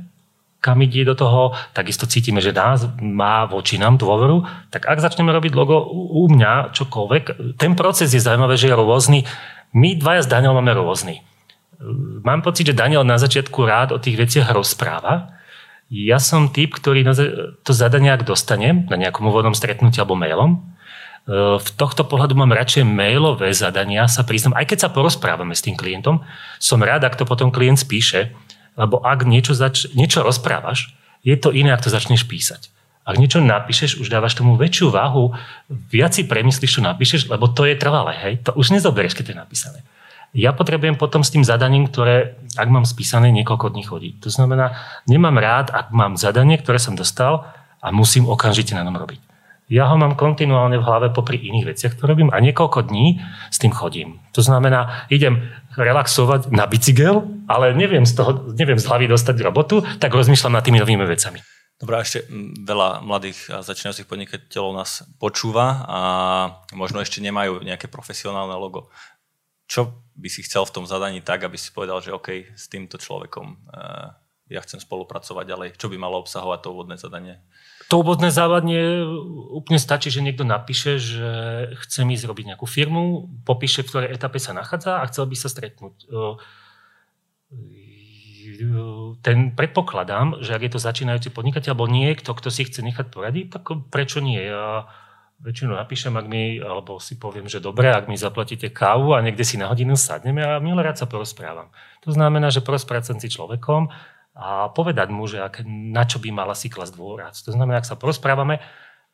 Speaker 4: kam ide do toho, takisto cítime, že nás má voči nám dôveru, tak ak začneme robiť logo u mňa, čokoľvek, ten proces je zaujímavé, že je rôzny. My dvaja s Daniel máme rôzny mám pocit, že Daniel na začiatku rád o tých veciach rozpráva. Ja som typ, ktorý to zadanie, ak dostanem na nejakom úvodnom stretnutí alebo mailom, e, v tohto pohľadu mám radšej mailové zadania, sa priznám, aj keď sa porozprávame s tým klientom, som rád, ak to potom klient spíše, lebo ak niečo, zač- niečo rozprávaš, je to iné, ak to začneš písať. Ak niečo napíšeš, už dávaš tomu väčšiu váhu, viac si premyslíš, čo napíšeš, lebo to je trvalé, hej? To už nezoberieš, keď je napísané. Ja potrebujem potom s tým zadaním, ktoré, ak mám spísané, niekoľko dní chodí. To znamená, nemám rád, ak mám zadanie, ktoré som dostal a musím okamžite na ňom robiť. Ja ho mám kontinuálne v hlave popri iných veciach, ktoré robím a niekoľko dní s tým chodím. To znamená, idem relaxovať na bicykel, ale neviem z, toho, neviem z hlavy dostať robotu, tak rozmýšľam nad tými novými vecami.
Speaker 2: Dobre, ešte veľa mladých začínajúcich podnikateľov nás počúva a možno ešte nemajú nejaké profesionálne logo. Čo by si chcel v tom zadaní tak, aby si povedal, že OK, s týmto človekom uh, ja chcem spolupracovať ďalej. Čo by malo obsahovať to úvodné zadanie?
Speaker 4: To úvodné zadanie úplne stačí, že niekto napíše, že chce ísť robiť nejakú firmu, popíše, v ktorej etape sa nachádza a chcel by sa stretnúť ten predpokladám, že ak je to začínajúci podnikateľ alebo niekto, kto si chce nechať poradiť, tak prečo nie? Ja väčšinou napíšem, ak mi, alebo si poviem, že dobre, ak mi zaplatíte kávu a niekde si na hodinu sadneme a milé rád sa porozprávam. To znamená, že porozprávam si človekom a povedať mu, že ak, na čo by mala si klas dôraz. To znamená, ak sa porozprávame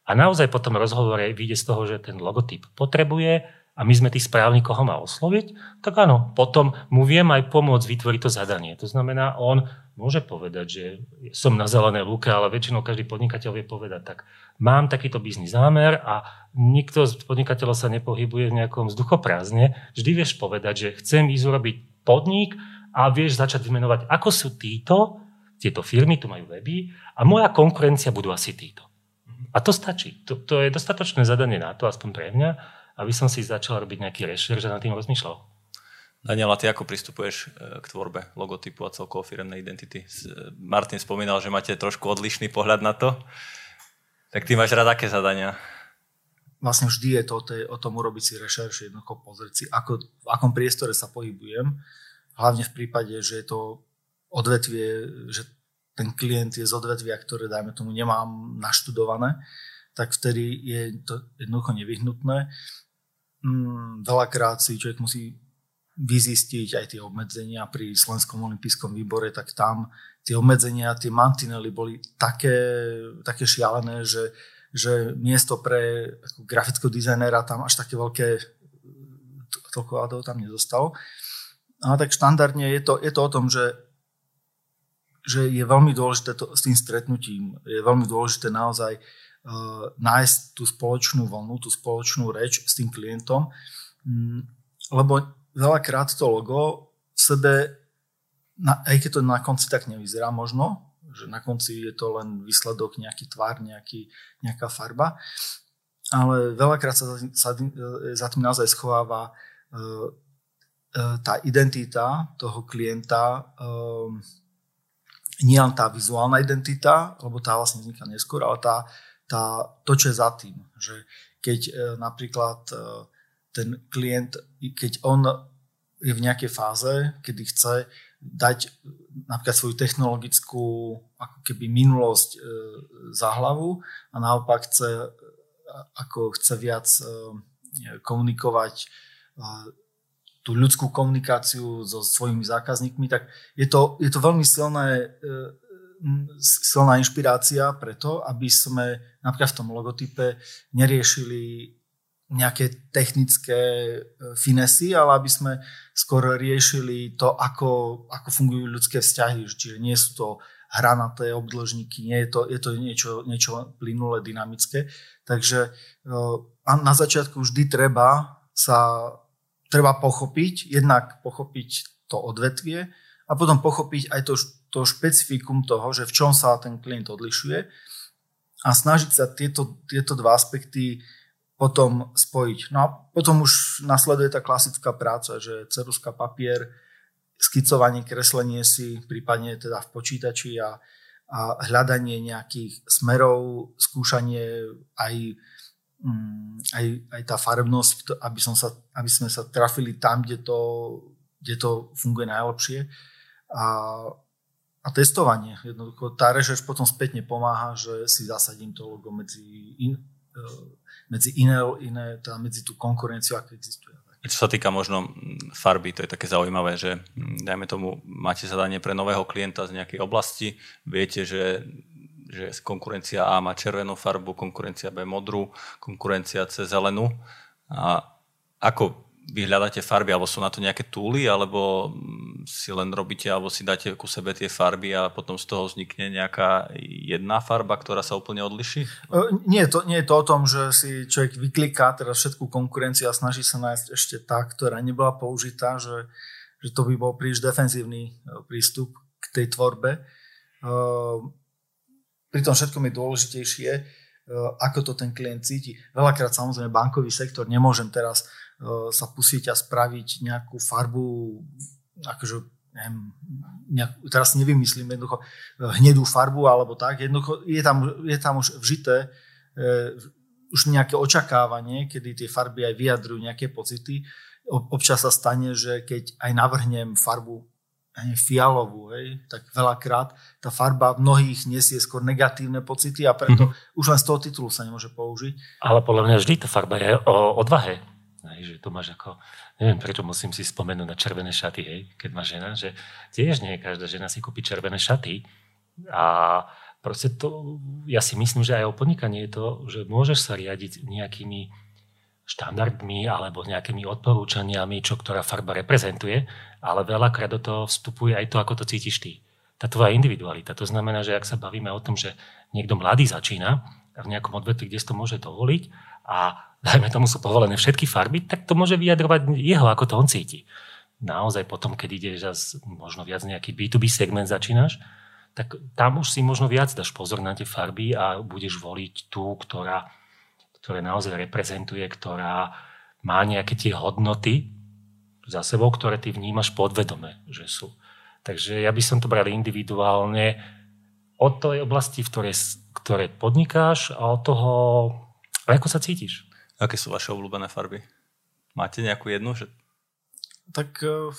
Speaker 4: a naozaj po tom rozhovore vyjde z toho, že ten logotyp potrebuje, a my sme tí správni, koho má osloviť, tak áno, potom mu viem aj pomôcť vytvoriť to zadanie. To znamená, on môže povedať, že som na zelenej lúke, ale väčšinou každý podnikateľ vie povedať, tak mám takýto biznis zámer a nikto z podnikateľov sa nepohybuje v nejakom vzduchoprázdne. Vždy vieš povedať, že chcem ísť urobiť podnik a vieš začať vymenovať, ako sú títo, tieto firmy, tu majú weby a moja konkurencia budú asi títo. A to stačí. To, to je dostatočné zadanie na to, aspoň pre mňa, aby som si začal robiť nejaký rešerš a nad tým rozmýšľal.
Speaker 2: Daniela, ty ako pristupuješ e, k tvorbe logotypu a celkovo firemnej identity? Martin spomínal, že máte trošku odlišný pohľad na to. Tak ty máš rád aké zadania?
Speaker 3: Vlastne vždy je to o tom urobiť si rešerš, jednoducho pozrieť si, ako, v akom priestore sa pohybujem. Hlavne v prípade, že je to odvetvie, že ten klient je z odvetvia, ktoré, dajme tomu, nemám naštudované, tak vtedy je to jednoducho nevyhnutné mm, veľakrát si človek musí vyzistiť aj tie obmedzenia pri Slovenskom olympijskom výbore, tak tam tie obmedzenia, tie mantinely boli také, také šialené, že, že miesto pre grafického dizajnera tam až také veľké toľko adov tam nezostalo. A tak štandardne je to, je to o tom, že, že je veľmi dôležité to, s tým stretnutím, je veľmi dôležité naozaj uh, nájsť tú spoločnú vlnu, tú spoločnú reč s tým klientom, um, lebo veľakrát to logo v sebe, aj keď to na konci tak nevyzerá možno, že na konci je to len výsledok, nejaký tvar, nejaký, nejaká farba, ale veľakrát sa, sa za tým naozaj schováva uh, tá identita toho klienta, nie len tá vizuálna identita, lebo tá vlastne vzniká neskôr, ale tá, tá, to, čo je za tým. Že keď e, napríklad e, ten klient, keď on je v nejakej fáze, kedy chce dať napríklad svoju technologickú ako keby minulosť e, za hlavu a naopak chce, ako chce viac e, komunikovať e, tú ľudskú komunikáciu so svojimi zákazníkmi, tak je to, je to veľmi silné e, silná inšpirácia preto, aby sme napríklad v tom logotype neriešili nejaké technické e, finesy, ale aby sme skôr riešili to, ako, ako fungujú ľudské vzťahy. Čiže nie sú to hranaté obdĺžníky, nie je to, je to niečo, niečo plynulé, dynamické. Takže e, a na začiatku vždy treba sa treba pochopiť, jednak pochopiť to odvetvie a potom pochopiť aj to to špecifikum toho, že v čom sa ten klient odlišuje a snažiť sa tieto, tieto dva aspekty potom spojiť. No a potom už nasleduje tá klasická práca, že ceruska papier, skicovanie, kreslenie si, prípadne teda v počítači a, a hľadanie nejakých smerov, skúšanie aj, mm, aj, aj tá farebnosť, aby, som sa, aby sme sa trafili tam, kde to, kde to funguje najlepšie. A a testovanie. Jednoducho tá rešerš potom spätne pomáha, že si zasadím to logo medzi, in, e, medzi iné, iné teda medzi tú konkurenciu, aká existuje.
Speaker 2: Čo sa týka možno farby, to je také zaujímavé, že dajme tomu, máte zadanie pre nového klienta z nejakej oblasti, viete, že, že konkurencia A má červenú farbu, konkurencia B modrú, konkurencia C zelenú. A ako vy hľadáte farby, alebo sú na to nejaké túly, alebo si len robíte alebo si dáte ku sebe tie farby a potom z toho vznikne nejaká jedna farba, ktorá sa úplne odliší?
Speaker 3: Nie je to, nie je to o tom, že si človek vykliká teraz všetku konkurenciu a snaží sa nájsť ešte tá, ktorá nebola použitá, že, že to by bol príliš defenzívny prístup k tej tvorbe. Pri tom všetkom je dôležitejšie, ako to ten klient cíti. Veľakrát samozrejme bankový sektor, nemôžem teraz E, sa pustiť a spraviť nejakú farbu, akože neviem, nejak, teraz nevymyslím jednoducho e, hnedú farbu alebo tak, jednoducho je tam, je tam už vžité e, už nejaké očakávanie, kedy tie farby aj vyjadrujú nejaké pocity. Občas sa stane, že keď aj navrhnem farbu fialovú, hej, tak veľakrát tá farba v mnohých nesie skôr negatívne pocity a preto mm-hmm. už len z toho titulu sa nemôže použiť.
Speaker 4: Ale podľa mňa vždy tá farba je o odvahe. Hej, že to máš ako, neviem prečo musím si spomenúť na červené šaty, hej, keď má žena, že tiež nie každá žena si kúpi červené šaty a proste to, ja si myslím, že aj o podnikaní je to, že môžeš sa riadiť nejakými štandardmi alebo nejakými odporúčaniami, čo ktorá farba reprezentuje, ale veľakrát do toho vstupuje aj to, ako to cítiš ty. Tá tvoja individualita. To znamená, že ak sa bavíme o tom, že niekto mladý začína v nejakom odvetvi, kde si to môže dovoliť a dajme tomu sú povolené všetky farby, tak to môže vyjadrovať jeho, ako to on cíti. Naozaj potom, keď ideš zase možno viac nejaký B2B segment začínaš, tak tam už si možno viac dáš pozor na tie farby a budeš voliť tú, ktorá, ktorá naozaj reprezentuje, ktorá má nejaké tie hodnoty za sebou, ktoré ty vnímaš podvedome, že sú. Takže ja by som to bral individuálne od tej oblasti, v ktorej, ktoré podnikáš a od toho, ako sa cítiš.
Speaker 2: Aké sú vaše obľúbené farby? Máte nejakú jednu? Že...
Speaker 3: Tak uh,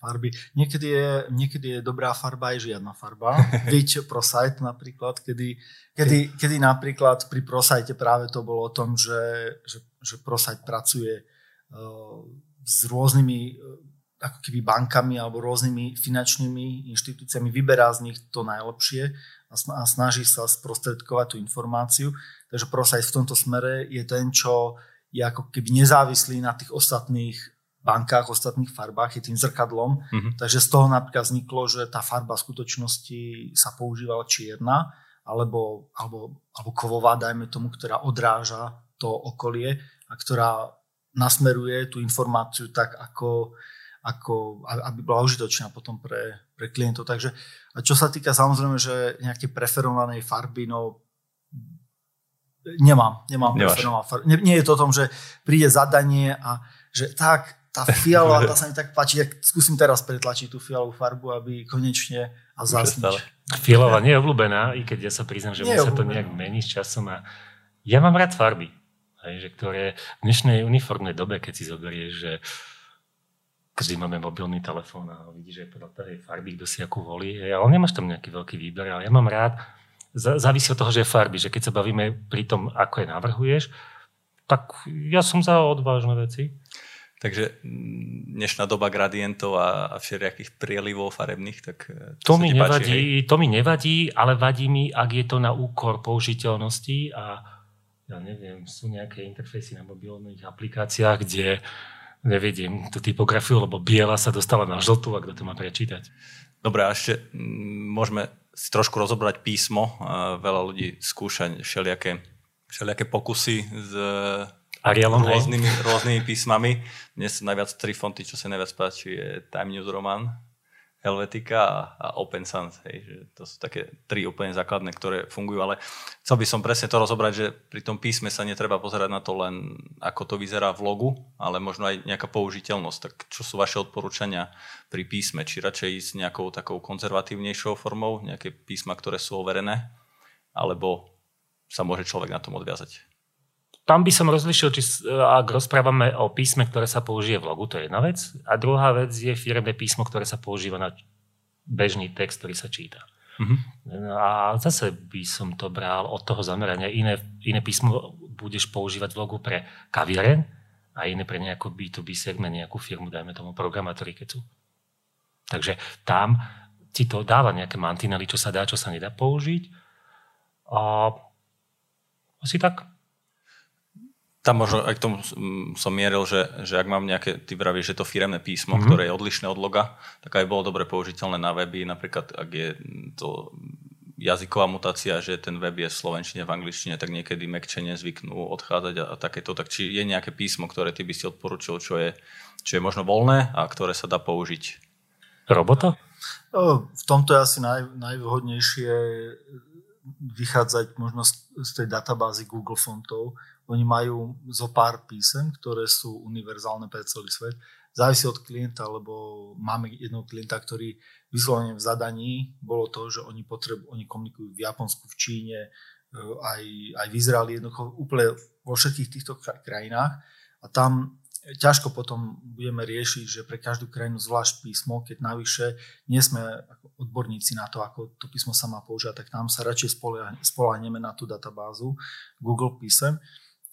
Speaker 3: farby. Niekedy je, niekedy je dobrá farba aj žiadna farba. <laughs> Viď ProSite napríklad, kedy, kedy, kedy napríklad pri ProSite práve to bolo o tom, že, že, že ProSite pracuje uh, s rôznymi uh, ako keby bankami alebo rôznymi finančnými inštitúciami, vyberá z nich to najlepšie a snaží sa sprostredkovať tú informáciu. Takže ProSite v tomto smere je ten, čo je ako keby nezávislý na tých ostatných bankách, ostatných farbách, je tým zrkadlom. Mm-hmm. Takže z toho napríklad vzniklo, že tá farba v skutočnosti sa používala čierna, alebo, alebo, alebo kovová, dajme tomu, ktorá odráža to okolie a ktorá nasmeruje tú informáciu tak, ako, ako, aby bola užitočná potom pre, pre klientov. Takže a čo sa týka samozrejme, že nejaké preferovanej farby, no nemám, nemám farbu. Nie, nie je to o tom, že príde zadanie a že tak, tá <laughs> fialová, tá sa mi tak páči, tak skúsim teraz pretlačiť tú fialovú farbu, aby konečne a zasniť.
Speaker 4: Fialová nie je obľúbená, i keď ja sa priznám, že sa to nejak mení s časom a ja mám rád farby, hej, že ktoré v dnešnej uniformnej dobe, keď si zoberieš, že každý máme mobilný telefón a vidíš aj podľa tej farby, kto si akú volí. Ale nemáš tam nejaký veľký výber, ale ja mám rád, závisí od toho, že je farby, že keď sa bavíme pri tom, ako je navrhuješ, tak ja som za odvážne veci.
Speaker 2: Takže dnešná doba gradientov a, a všelijakých prielivov farebných, tak
Speaker 4: e, to, to mi nevadí, páči, to mi nevadí, ale vadí mi, ak je to na úkor použiteľnosti a ja neviem, sú nejaké interfejsy na mobilných aplikáciách, kde nevidím tú typografiu, lebo biela sa dostala na žltú a kto to má prečítať.
Speaker 2: Dobre, a ešte mm, môžeme si trošku rozobrať písmo. Veľa ľudí skúša všelijaké, všelijaké pokusy s
Speaker 4: Arielom,
Speaker 2: rôznymi, rôznymi písmami. Mne sa najviac tri fonty, čo sa najviac páči, je Time News Roman, Helvetica a, Open Sans. Hej, že to sú také tri úplne základné, ktoré fungujú, ale chcel by som presne to rozobrať, že pri tom písme sa netreba pozerať na to len, ako to vyzerá v logu, ale možno aj nejaká použiteľnosť. Tak čo sú vaše odporúčania pri písme? Či radšej ísť nejakou takou konzervatívnejšou formou, nejaké písma, ktoré sú overené, alebo sa môže človek na tom odviazať?
Speaker 4: Tam by som rozlišil, či ak rozprávame o písme, ktoré sa použije v logu, to je jedna vec. A druhá vec je firemné písmo, ktoré sa používa na bežný text, ktorý sa číta. Uh-huh. A zase by som to bral od toho zamerania. Iné, iné písmo budeš používať v logu pre kaviareň a iné pre nejakú B2B segment, nejakú firmu, dajme tomu programátori, keď sú. Takže tam ti to dáva nejaké mantinely, čo sa dá, čo sa nedá použiť. A asi tak
Speaker 2: Tam možno aj k tomu som mieril, že, že ak mám nejaké, ty vravíš, že to firemné písmo, mm-hmm. ktoré je odlišné od loga, tak aj bolo dobre použiteľné na weby, napríklad ak je to jazyková mutácia, že ten web je v slovenčine, v angličtine, tak niekedy mekčenie zvyknú odchádzať a, a takéto. Tak či je nejaké písmo, ktoré ty by si odporučil, čo je, čo je možno voľné a ktoré sa dá použiť?
Speaker 4: Robota?
Speaker 3: V tomto je asi naj, najvhodnejšie vychádzať možno z tej databázy Google fontov. Oni majú zo pár písem, ktoré sú univerzálne pre celý svet. Závisí od klienta, lebo máme jedného klienta, ktorý vyslovene v zadaní bolo to, že oni, potrebu, oni komunikujú v Japonsku, v Číne, e, aj, aj v Izraeli, jednoducho úplne vo všetkých týchto krajinách. A tam ťažko potom budeme riešiť, že pre každú krajinu zvlášť písmo, keď navyše nie sme odborníci na to, ako to písmo sa má používať, tak tam sa radšej spolahneme na tú databázu Google písem.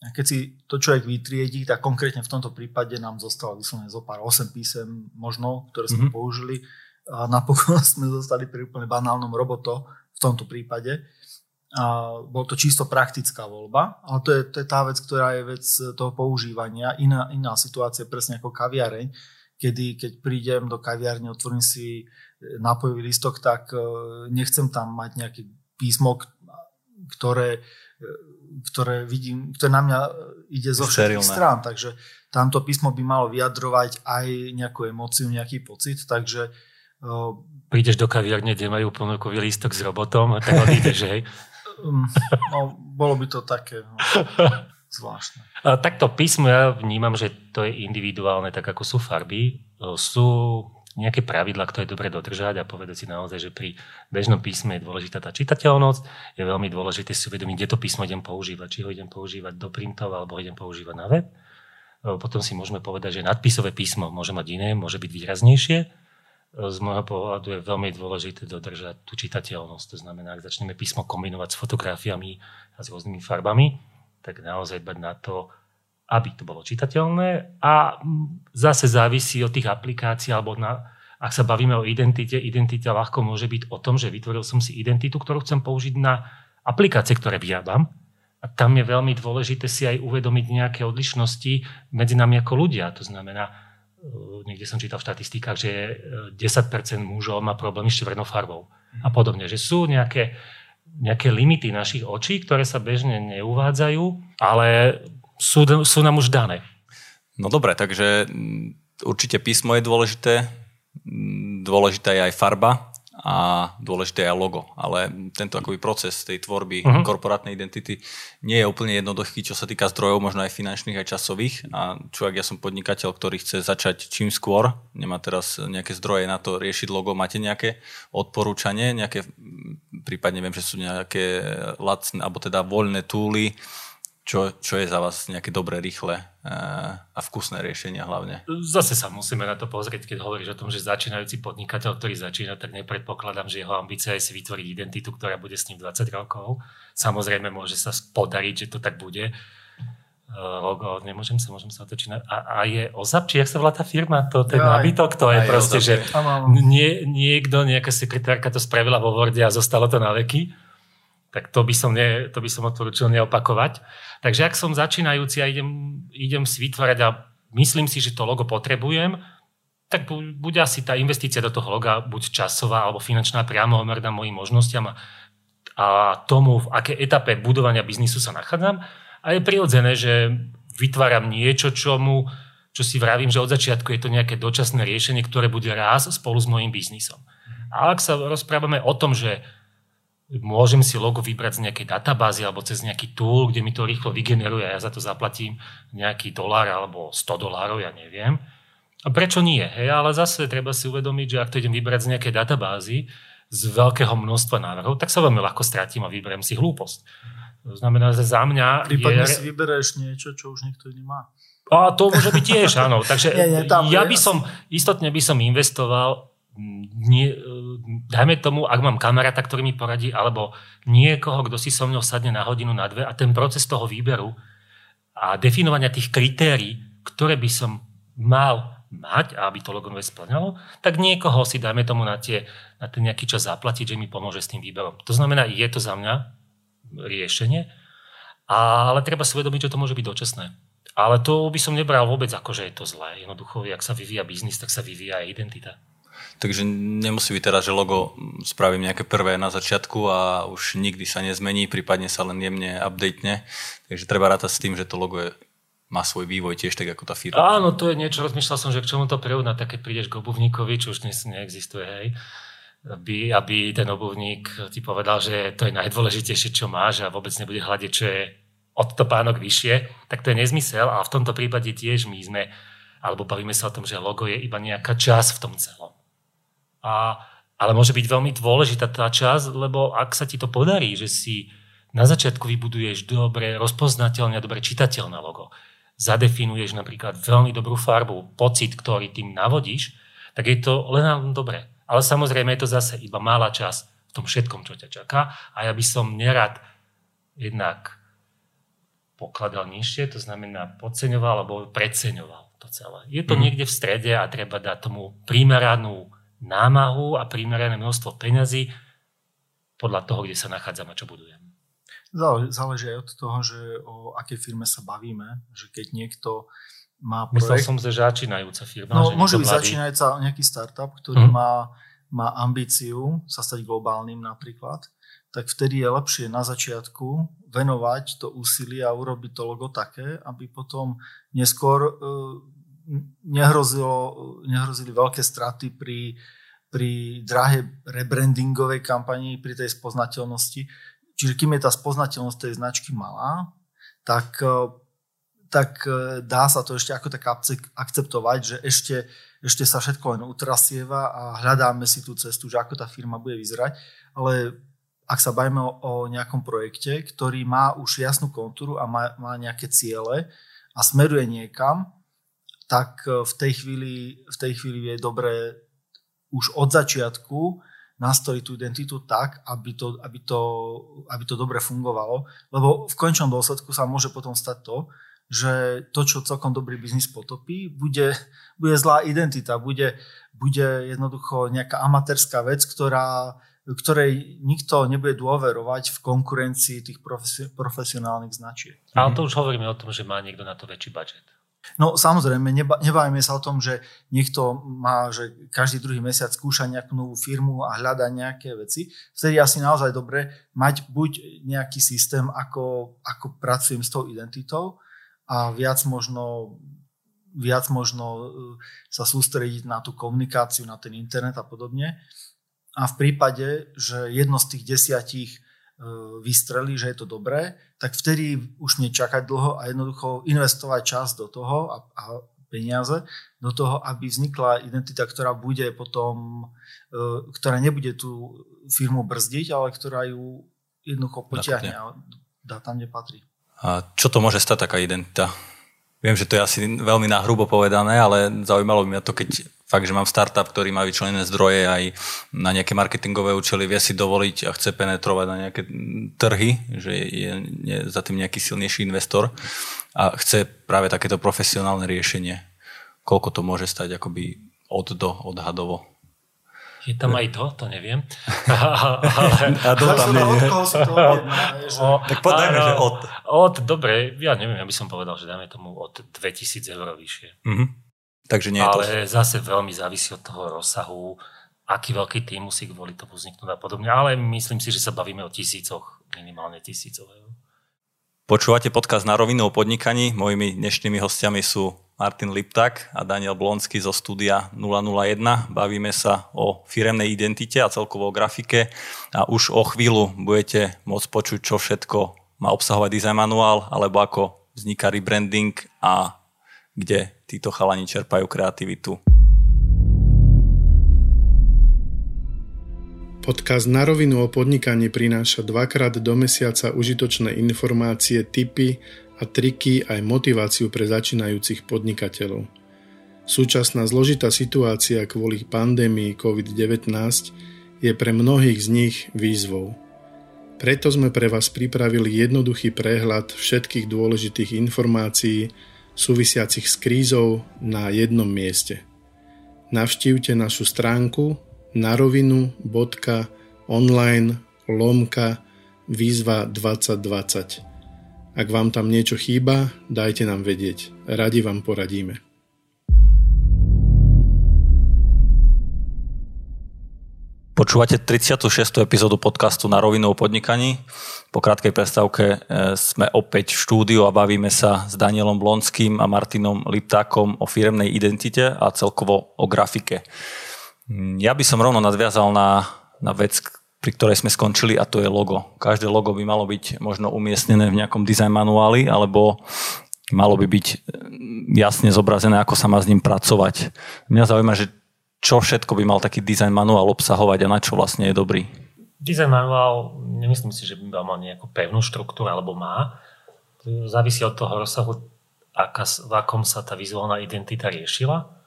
Speaker 3: A keď si to človek vytriedí, tak konkrétne v tomto prípade nám zostalo vyslovene zo pár 8 písem možno, ktoré sme mm-hmm. použili a napokon <laughs> sme zostali pri úplne banálnom roboto v tomto prípade. A bol to čisto praktická voľba, ale to je, to je tá vec, ktorá je vec toho používania. Iná, iná situácia, presne ako kaviareň, kedy keď prídem do kaviarne, otvorím si nápojový listok, tak e, nechcem tam mať nejaké písmo, ktoré, ktoré vidím, ktoré na mňa ide zo všetkých strán. Takže tamto písmo by malo vyjadrovať aj nejakú emóciu, nejaký pocit, takže
Speaker 4: e, Prídeš do kaviarne, kde majú ponukový lístok s robotom a tak odídeš, hej?
Speaker 3: Um, <laughs> no, bolo by to také no, zvláštne.
Speaker 4: A takto písmo ja vnímam, že to je individuálne, tak ako sú farby. Sú nejaké pravidla, ktoré je dobre dodržať a povedať si naozaj, že pri bežnom písme je dôležitá tá čitateľnosť. Je veľmi dôležité si uvedomiť, kde to písmo idem používať. Či ho idem používať do printov alebo ho idem používať na web. Potom si môžeme povedať, že nadpisové písmo môže mať iné, môže byť výraznejšie z môjho pohľadu je veľmi dôležité dodržať tú čitateľnosť. To znamená, ak začneme písmo kombinovať s fotografiami a s rôznymi farbami, tak naozaj dbať na to, aby to bolo čitateľné a zase závisí od tých aplikácií alebo na, ak sa bavíme o identite, identita ľahko môže byť o tom, že vytvoril som si identitu, ktorú chcem použiť na aplikácie, ktoré vyrábam. A tam je veľmi dôležité si aj uvedomiť nejaké odlišnosti medzi nami ako ľudia. To znamená, Eh, niekde som čítal v štatistikách, že 10% eh, mužov má problémy s červenou farbou a podobne. Že sú nejaké, nejaké limity našich očí, ktoré sa bežne neuvádzajú, ale sú, sú nám už dané.
Speaker 2: No dobre, takže mm, určite písmo je dôležité, mm, dôležitá je aj farba a dôležité je aj logo. Ale tento akoby proces tej tvorby uh-huh. korporátnej identity nie je úplne jednoduchý, čo sa týka zdrojov, možno aj finančných, aj časových. A čo ak ja som podnikateľ, ktorý chce začať čím skôr, nemá teraz nejaké zdroje na to riešiť logo, máte nejaké odporúčanie, nejaké, prípadne viem, že sú nejaké lacné, alebo teda voľné túly, čo, čo je za vás nejaké dobré, rýchle eh, a vkusné riešenia hlavne?
Speaker 4: Zase sa musíme na to pozrieť, keď hovoríš o tom, že začínajúci podnikateľ, ktorý začína, tak nepredpokladám, že jeho ambícia je si vytvoriť identitu, ktorá bude s ním 20 rokov. Samozrejme, môže sa podariť, že to tak bude. Eh, logo, nemôžem sa, môžem sa otočiť. A, a je OZAP, či jak sa volá tá firma? To, ten ja, nábytok, to je proste, že nie, niekto, nejaká sekretárka to spravila vo Worde a zostalo to na veky tak to by som, ne, to by som odporúčil neopakovať. Takže ak som začínajúci a idem, idem si vytvárať a myslím si, že to logo potrebujem, tak bude asi tá investícia do toho loga buď časová alebo finančná priamo omerná mojim možnostiam a, tomu, v aké etape budovania biznisu sa nachádzam. A je prirodzené, že vytváram niečo, čomu, čo si vravím, že od začiatku je to nejaké dočasné riešenie, ktoré bude raz spolu s mojim biznisom. A ak sa rozprávame o tom, že môžem si logo vybrať z nejakej databázy alebo cez nejaký tool, kde mi to rýchlo vygeneruje a ja za to zaplatím nejaký dolár alebo 100 dolárov, ja neviem. A prečo nie? Hej, ale zase treba si uvedomiť, že ak to idem vybrať z nejakej databázy z veľkého množstva návrhov, tak sa veľmi ľahko stratím a vyberiem si hlúposť. To znamená, že za mňa...
Speaker 3: Prípadne je... si vybereš niečo, čo už niekto iný má.
Speaker 4: A to môže byť tiež, áno. Takže <laughs> nie, nie, tam ja by som, istotne by som investoval nie, dajme tomu, ak mám kamaráta, ktorý mi poradí, alebo niekoho, kto si so mnou sadne na hodinu, na dve a ten proces toho výberu a definovania tých kritérií, ktoré by som mal mať, aby to logo splňalo, tak niekoho si dajme tomu na, tie, na ten nejaký čas zaplatiť, že mi pomôže s tým výberom. To znamená, je to za mňa riešenie. Ale treba si uvedomiť, že to môže byť dočasné. Ale to by som nebral vôbec ako, že je to zlé. Jednoducho, ak sa vyvíja biznis, tak sa vyvíja aj identita.
Speaker 2: Takže nemusí byť teraz, že logo spravím nejaké prvé na začiatku a už nikdy sa nezmení, prípadne sa len jemne updatene. Takže treba rátať s tým, že to logo je, má svoj vývoj tiež tak ako tá firma.
Speaker 4: Áno, to je niečo, rozmýšľal som, že k čomu to preúna, tak keď prídeš k obuvníkovi, čo už dnes neexistuje, hej, aby, aby ten obuvník ti povedal, že to je najdôležitejšie, čo máš a vôbec nebude hľadiť, čo je od topánok vyššie, tak to je nezmysel a v tomto prípade tiež my sme, alebo bavíme sa o tom, že logo je iba nejaká časť v tom celom. A, ale môže byť veľmi dôležitá tá časť, lebo ak sa ti to podarí, že si na začiatku vybuduješ dobre rozpoznateľné a dobre čitateľné logo, zadefinuješ napríklad veľmi dobrú farbu, pocit, ktorý tým navodíš, tak je to len dobre. Ale samozrejme je to zase iba malá časť v tom všetkom, čo ťa čaká. A ja by som nerad jednak pokladal nižšie, to znamená podceňoval alebo preceňoval to celé. Je to mm. niekde v strede a treba dať tomu primeranú námahu a primerané množstvo peňazí podľa toho, kde sa nachádzam a čo budujem.
Speaker 3: Záleží aj od toho, že o akej firme sa bavíme, že keď niekto má projekt...
Speaker 4: Myslel som, že začínajúca firma.
Speaker 3: No, že môže byť začínajúca nejaký startup, ktorý mm. má, má ambíciu sa stať globálnym napríklad, tak vtedy je lepšie na začiatku venovať to úsilie a urobiť to logo také, aby potom neskôr nehrozilo, nehrozili veľké straty pri, pri drahej rebrandingovej kampanii, pri tej spoznateľnosti. Čiže kým je tá spoznateľnosť tej značky malá, tak, tak dá sa to ešte ako tak akceptovať, že ešte, ešte sa všetko len utrasieva a hľadáme si tú cestu, že ako tá firma bude vyzerať. Ale ak sa bavíme o, o nejakom projekte, ktorý má už jasnú kontúru a má, má nejaké ciele a smeruje niekam, tak e, v tej chvíli, v tej chvíli je dobré už od začiatku nastaviť tú identitu tak, aby to, aby, to, aby to dobre fungovalo. Lebo v končnom dôsledku sa môže potom stať to, že to, čo celkom dobrý biznis potopí, bude, bude zlá identita, bude, bude jednoducho nejaká amatérska vec, ktorá, ktorej nikto nebude dôverovať v konkurencii tých profesionálnych značiek.
Speaker 4: Ale to už hovoríme o tom, že má niekto na to väčší budget.
Speaker 3: No samozrejme, neba, nebavíme sa o tom, že niekto má, že každý druhý mesiac skúša nejakú novú firmu a hľada nejaké veci. Vtedy asi naozaj dobre mať buď nejaký systém, ako, ako pracujem s tou identitou a viac možno, viac možno e, sa sústrediť na tú komunikáciu, na ten internet a podobne. A v prípade, že jedno z tých desiatich vystrelí, že je to dobré, tak vtedy už nečakať dlho a jednoducho investovať čas do toho a, a peniaze do toho, aby vznikla identita, ktorá bude potom, e, ktorá nebude tú firmu brzdiť, ale ktorá ju jednoducho potiahne a dá tam, kde patrí.
Speaker 2: A čo to môže stať taká identita? Viem, že to je asi veľmi nahrubo povedané, ale zaujímalo by mňa to, keď fakt, že mám startup, ktorý má vyčlenené zdroje aj na nejaké marketingové účely, vie si dovoliť a chce penetrovať na nejaké trhy, že je, je za tým nejaký silnejší investor a chce práve takéto profesionálne riešenie. Koľko to môže stať akoby od do odhadovo?
Speaker 4: Je tam aj to, to neviem. <laughs>
Speaker 2: ale... A do tam nie je. Tak podajme, že od.
Speaker 4: Od, dobre, ja neviem, ja by som povedal, že dáme tomu od 2000 eur vyššie. Mm-hmm.
Speaker 2: Takže nie
Speaker 4: je Ale to... zase veľmi závisí od toho rozsahu, aký veľký tým musí kvôli tomu vzniknúť a podobne. Ale myslím si, že sa bavíme o tisícoch, minimálne tisícov.
Speaker 2: Počúvate podcast na rovinu o podnikaní. Mojimi dnešnými hostiami sú Martin Liptak a Daniel Blonsky zo studia 001. Bavíme sa o firemnej identite a celkovo o grafike a už o chvíľu budete môcť počuť, čo všetko má obsahovať design manuál alebo ako vzniká rebranding a kde títo chalani čerpajú kreativitu.
Speaker 1: Podcast na rovinu o podnikaní prináša dvakrát do mesiaca užitočné informácie, tipy a triky aj motiváciu pre začínajúcich podnikateľov. Súčasná zložitá situácia kvôli pandémii COVID-19 je pre mnohých z nich výzvou. Preto sme pre vás pripravili jednoduchý prehľad všetkých dôležitých informácií, súvisiacich s krízou na jednom mieste. Navštívte našu stránku narovinu.online lomka výzva 2020. Ak vám tam niečo chýba, dajte nám vedieť. Radi vám poradíme.
Speaker 2: Počúvate 36. epizódu podcastu na rovinu o podnikaní. Po krátkej prestávke e, sme opäť v štúdiu a bavíme sa s Danielom Blonským a Martinom Liptákom o firemnej identite a celkovo o grafike. Mm, ja by som rovno nadviazal na, na vec, pri ktorej sme skončili a to je logo. Každé logo by malo byť možno umiestnené v nejakom design manuáli alebo malo by byť jasne zobrazené, ako sa má s ním pracovať. Mňa zaujíma, že čo všetko by mal taký design manuál obsahovať a na čo vlastne je dobrý?
Speaker 4: Design manuál, nemyslím si, že by mal nejakú pevnú štruktúru, alebo má. Závisí od toho rozsahu, aká, v akom sa tá vizuálna identita riešila.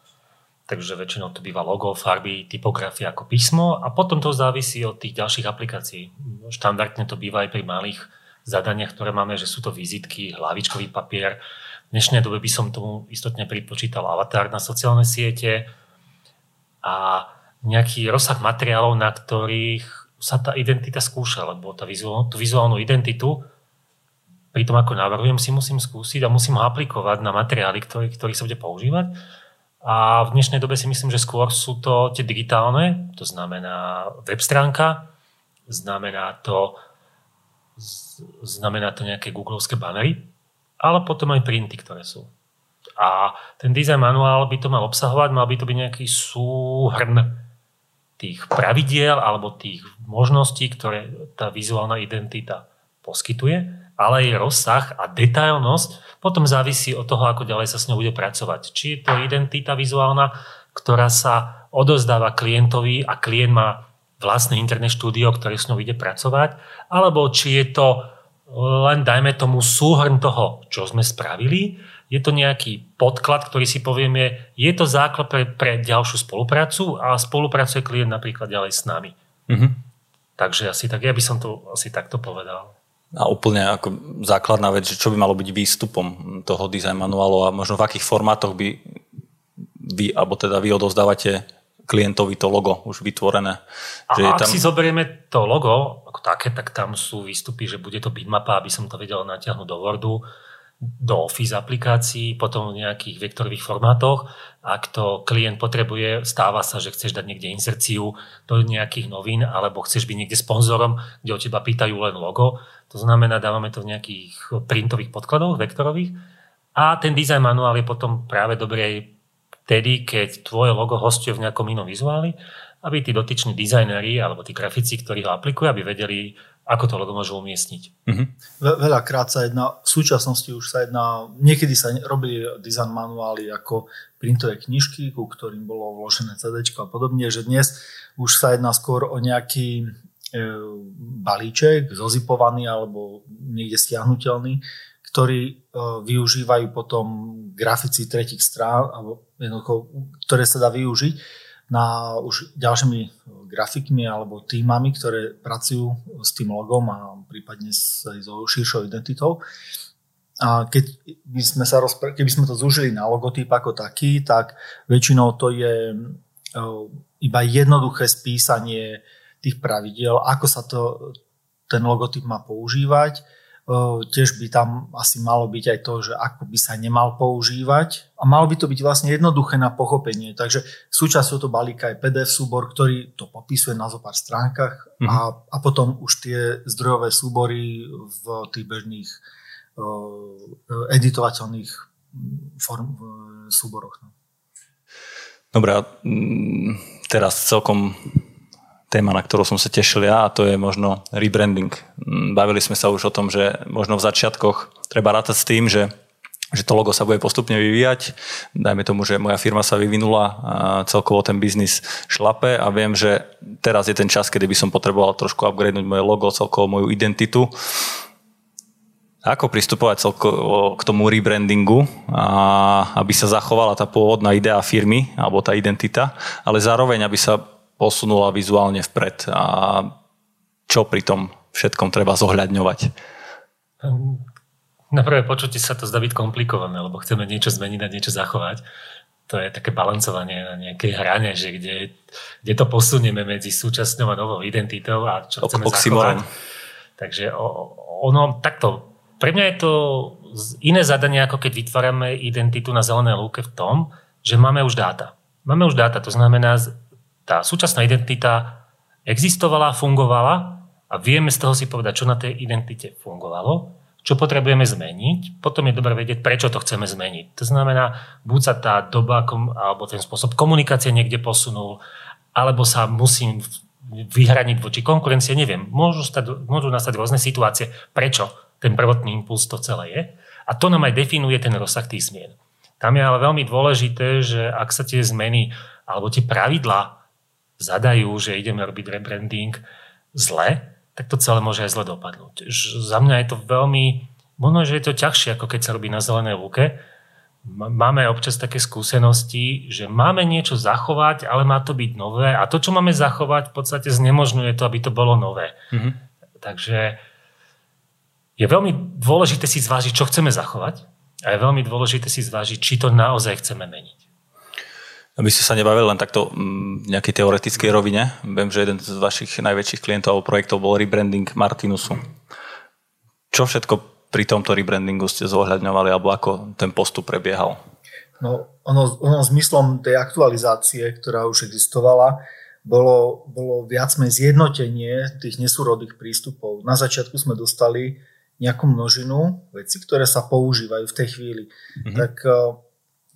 Speaker 4: Takže väčšinou to býva logo, farby, typografia ako písmo a potom to závisí od tých ďalších aplikácií. Štandardne to býva aj pri malých zadaniach, ktoré máme, že sú to vizitky, hlavičkový papier. V dnešnej dobe by som tomu istotne pripočítal avatar na sociálne siete, a nejaký rozsah materiálov, na ktorých sa tá identita skúša, lebo tá vizuál, tú vizuálnu identitu pri tom, ako navrhujem, si musím skúsiť a musím ho aplikovať na materiály, ktorý, ktorý sa bude používať. A v dnešnej dobe si myslím, že skôr sú to tie digitálne, to znamená web stránka, znamená to, znamená to nejaké googlovské banery, ale potom aj printy, ktoré sú. A ten design manuál by to mal obsahovať, mal by to byť nejaký súhrn tých pravidiel alebo tých možností, ktoré tá vizuálna identita poskytuje, ale jej rozsah a detailnosť potom závisí od toho, ako ďalej sa s ňou bude pracovať. Či je to identita vizuálna, ktorá sa odozdáva klientovi a klient má vlastné internet štúdio, ktoré s ňou ide pracovať, alebo či je to len, dajme tomu, súhrn toho, čo sme spravili je to nejaký podklad, ktorý si povieme, je to základ pre, pre ďalšiu spoluprácu a spolupracuje klient napríklad ďalej s nami. Mm-hmm. Takže asi tak, ja by som to asi takto povedal.
Speaker 2: A úplne ako základná vec, že čo by malo byť výstupom toho design manuálu a možno v akých formátoch by vy, alebo teda vy odozdávate klientovi to logo už vytvorené.
Speaker 4: A že ak tam... si zoberieme to logo ako také, tak tam sú výstupy, že bude to bitmapa, aby som to vedel natiahnuť do Wordu do Office aplikácií, potom v nejakých vektorových formátoch. Ak to klient potrebuje, stáva sa, že chceš dať niekde inzerciu do nejakých novín, alebo chceš byť niekde sponzorom, kde od teba pýtajú len logo. To znamená, dávame to v nejakých printových podkladoch, vektorových. A ten design manuál je potom práve dobrý vtedy, keď tvoje logo hostuje v nejakom inom vizuáli, aby tí dotyční dizajneri alebo tí grafici, ktorí ho aplikujú, aby vedeli, ako to môžu umiestniť. Mm-hmm.
Speaker 3: Ve- veľakrát sa jedná, v súčasnosti už sa jedná, niekedy sa robili design manuály ako printové knižky, ku ktorým bolo vložené CD a podobne, že dnes už sa jedná skôr o nejaký e, balíček, zozipovaný alebo niekde stiahnutelný, ktorý e, využívajú potom grafici tretich strán, alebo ktoré sa dá využiť na už ďalšími grafikmi alebo týmami, ktoré pracujú s tým logom a prípadne s, so širšou identitou. A keď by sme, sa rozpr- keby sme to zúžili na logotyp ako taký, tak väčšinou to je e, iba jednoduché spísanie tých pravidiel, ako sa to, ten logotyp má používať, Tiež by tam asi malo byť aj to, že ako by sa nemal používať a malo by to byť vlastne jednoduché na pochopenie. Takže súčasťou to balíka je PDF súbor, ktorý to popisuje na zo pár stránkach mm-hmm. a, a potom už tie zdrojové súbory v tých bežných uh, editovateľných form, uh, súboroch. No.
Speaker 2: Dobre, teraz celkom téma, na ktorú som sa tešil ja a to je možno rebranding. Mm, bavili sme sa už o tom, že možno v začiatkoch treba rátať s tým, že že to logo sa bude postupne vyvíjať. Dajme tomu, že moja firma sa vyvinula a celkovo ten biznis šlape a viem, že teraz je ten čas, kedy by som potreboval trošku upgradenúť moje logo, celkovo moju identitu. Ako pristupovať celkovo k tomu rebrandingu, a aby sa zachovala tá pôvodná idea firmy alebo tá identita, ale zároveň, aby sa posunula vizuálne vpred a čo pri tom všetkom treba zohľadňovať?
Speaker 4: Na prvé počutie sa to zdá byť komplikované, lebo chceme niečo zmeniť a niečo zachovať. To je také balancovanie na nejakej hrane, že kde, kde to posunieme medzi súčasnou a novou identitou a čo chceme Oxymoron. zachovať. Takže ono takto pre mňa je to iné zadanie, ako keď vytvárame identitu na zelené lúke v tom, že máme už dáta. Máme už dáta, to znamená, tá súčasná identita existovala, fungovala a vieme z toho si povedať, čo na tej identite fungovalo, čo potrebujeme zmeniť, potom je dobre vedieť, prečo to chceme zmeniť. To znamená, buď sa tá doba alebo ten spôsob komunikácie niekde posunul, alebo sa musím vyhraniť voči konkurencie, neviem. Môžu, stať, môžu nastať rôzne situácie, prečo ten prvotný impuls to celé je. A to nám aj definuje ten rozsah tých zmien. Tam je ale veľmi dôležité, že ak sa tie zmeny alebo tie pravidlá zadajú, že ideme robiť rebranding zle, tak to celé môže aj zle dopadnúť. Za mňa je to veľmi, možno, že je to ťažšie, ako keď sa robí na zelenej lúke. Máme občas také skúsenosti, že máme niečo zachovať, ale má to byť nové a to, čo máme zachovať, v podstate znemožňuje to, aby to bolo nové. Mm-hmm. Takže je veľmi dôležité si zvážiť, čo chceme zachovať a je veľmi dôležité si zvážiť, či to naozaj chceme meniť.
Speaker 2: Aby ste sa nebavili len takto mm, v nejakej teoretickej rovine. Viem, že jeden z vašich najväčších klientov alebo projektov bol rebranding Martinusu. Čo všetko pri tomto rebrandingu ste zohľadňovali alebo ako ten postup prebiehal?
Speaker 3: No, ono, ono zmyslom tej aktualizácie, ktorá už existovala, bolo, bolo viac menej zjednotenie tých nesúrodých prístupov. Na začiatku sme dostali nejakú množinu veci, ktoré sa používajú v tej chvíli. Mm-hmm. Tak uh,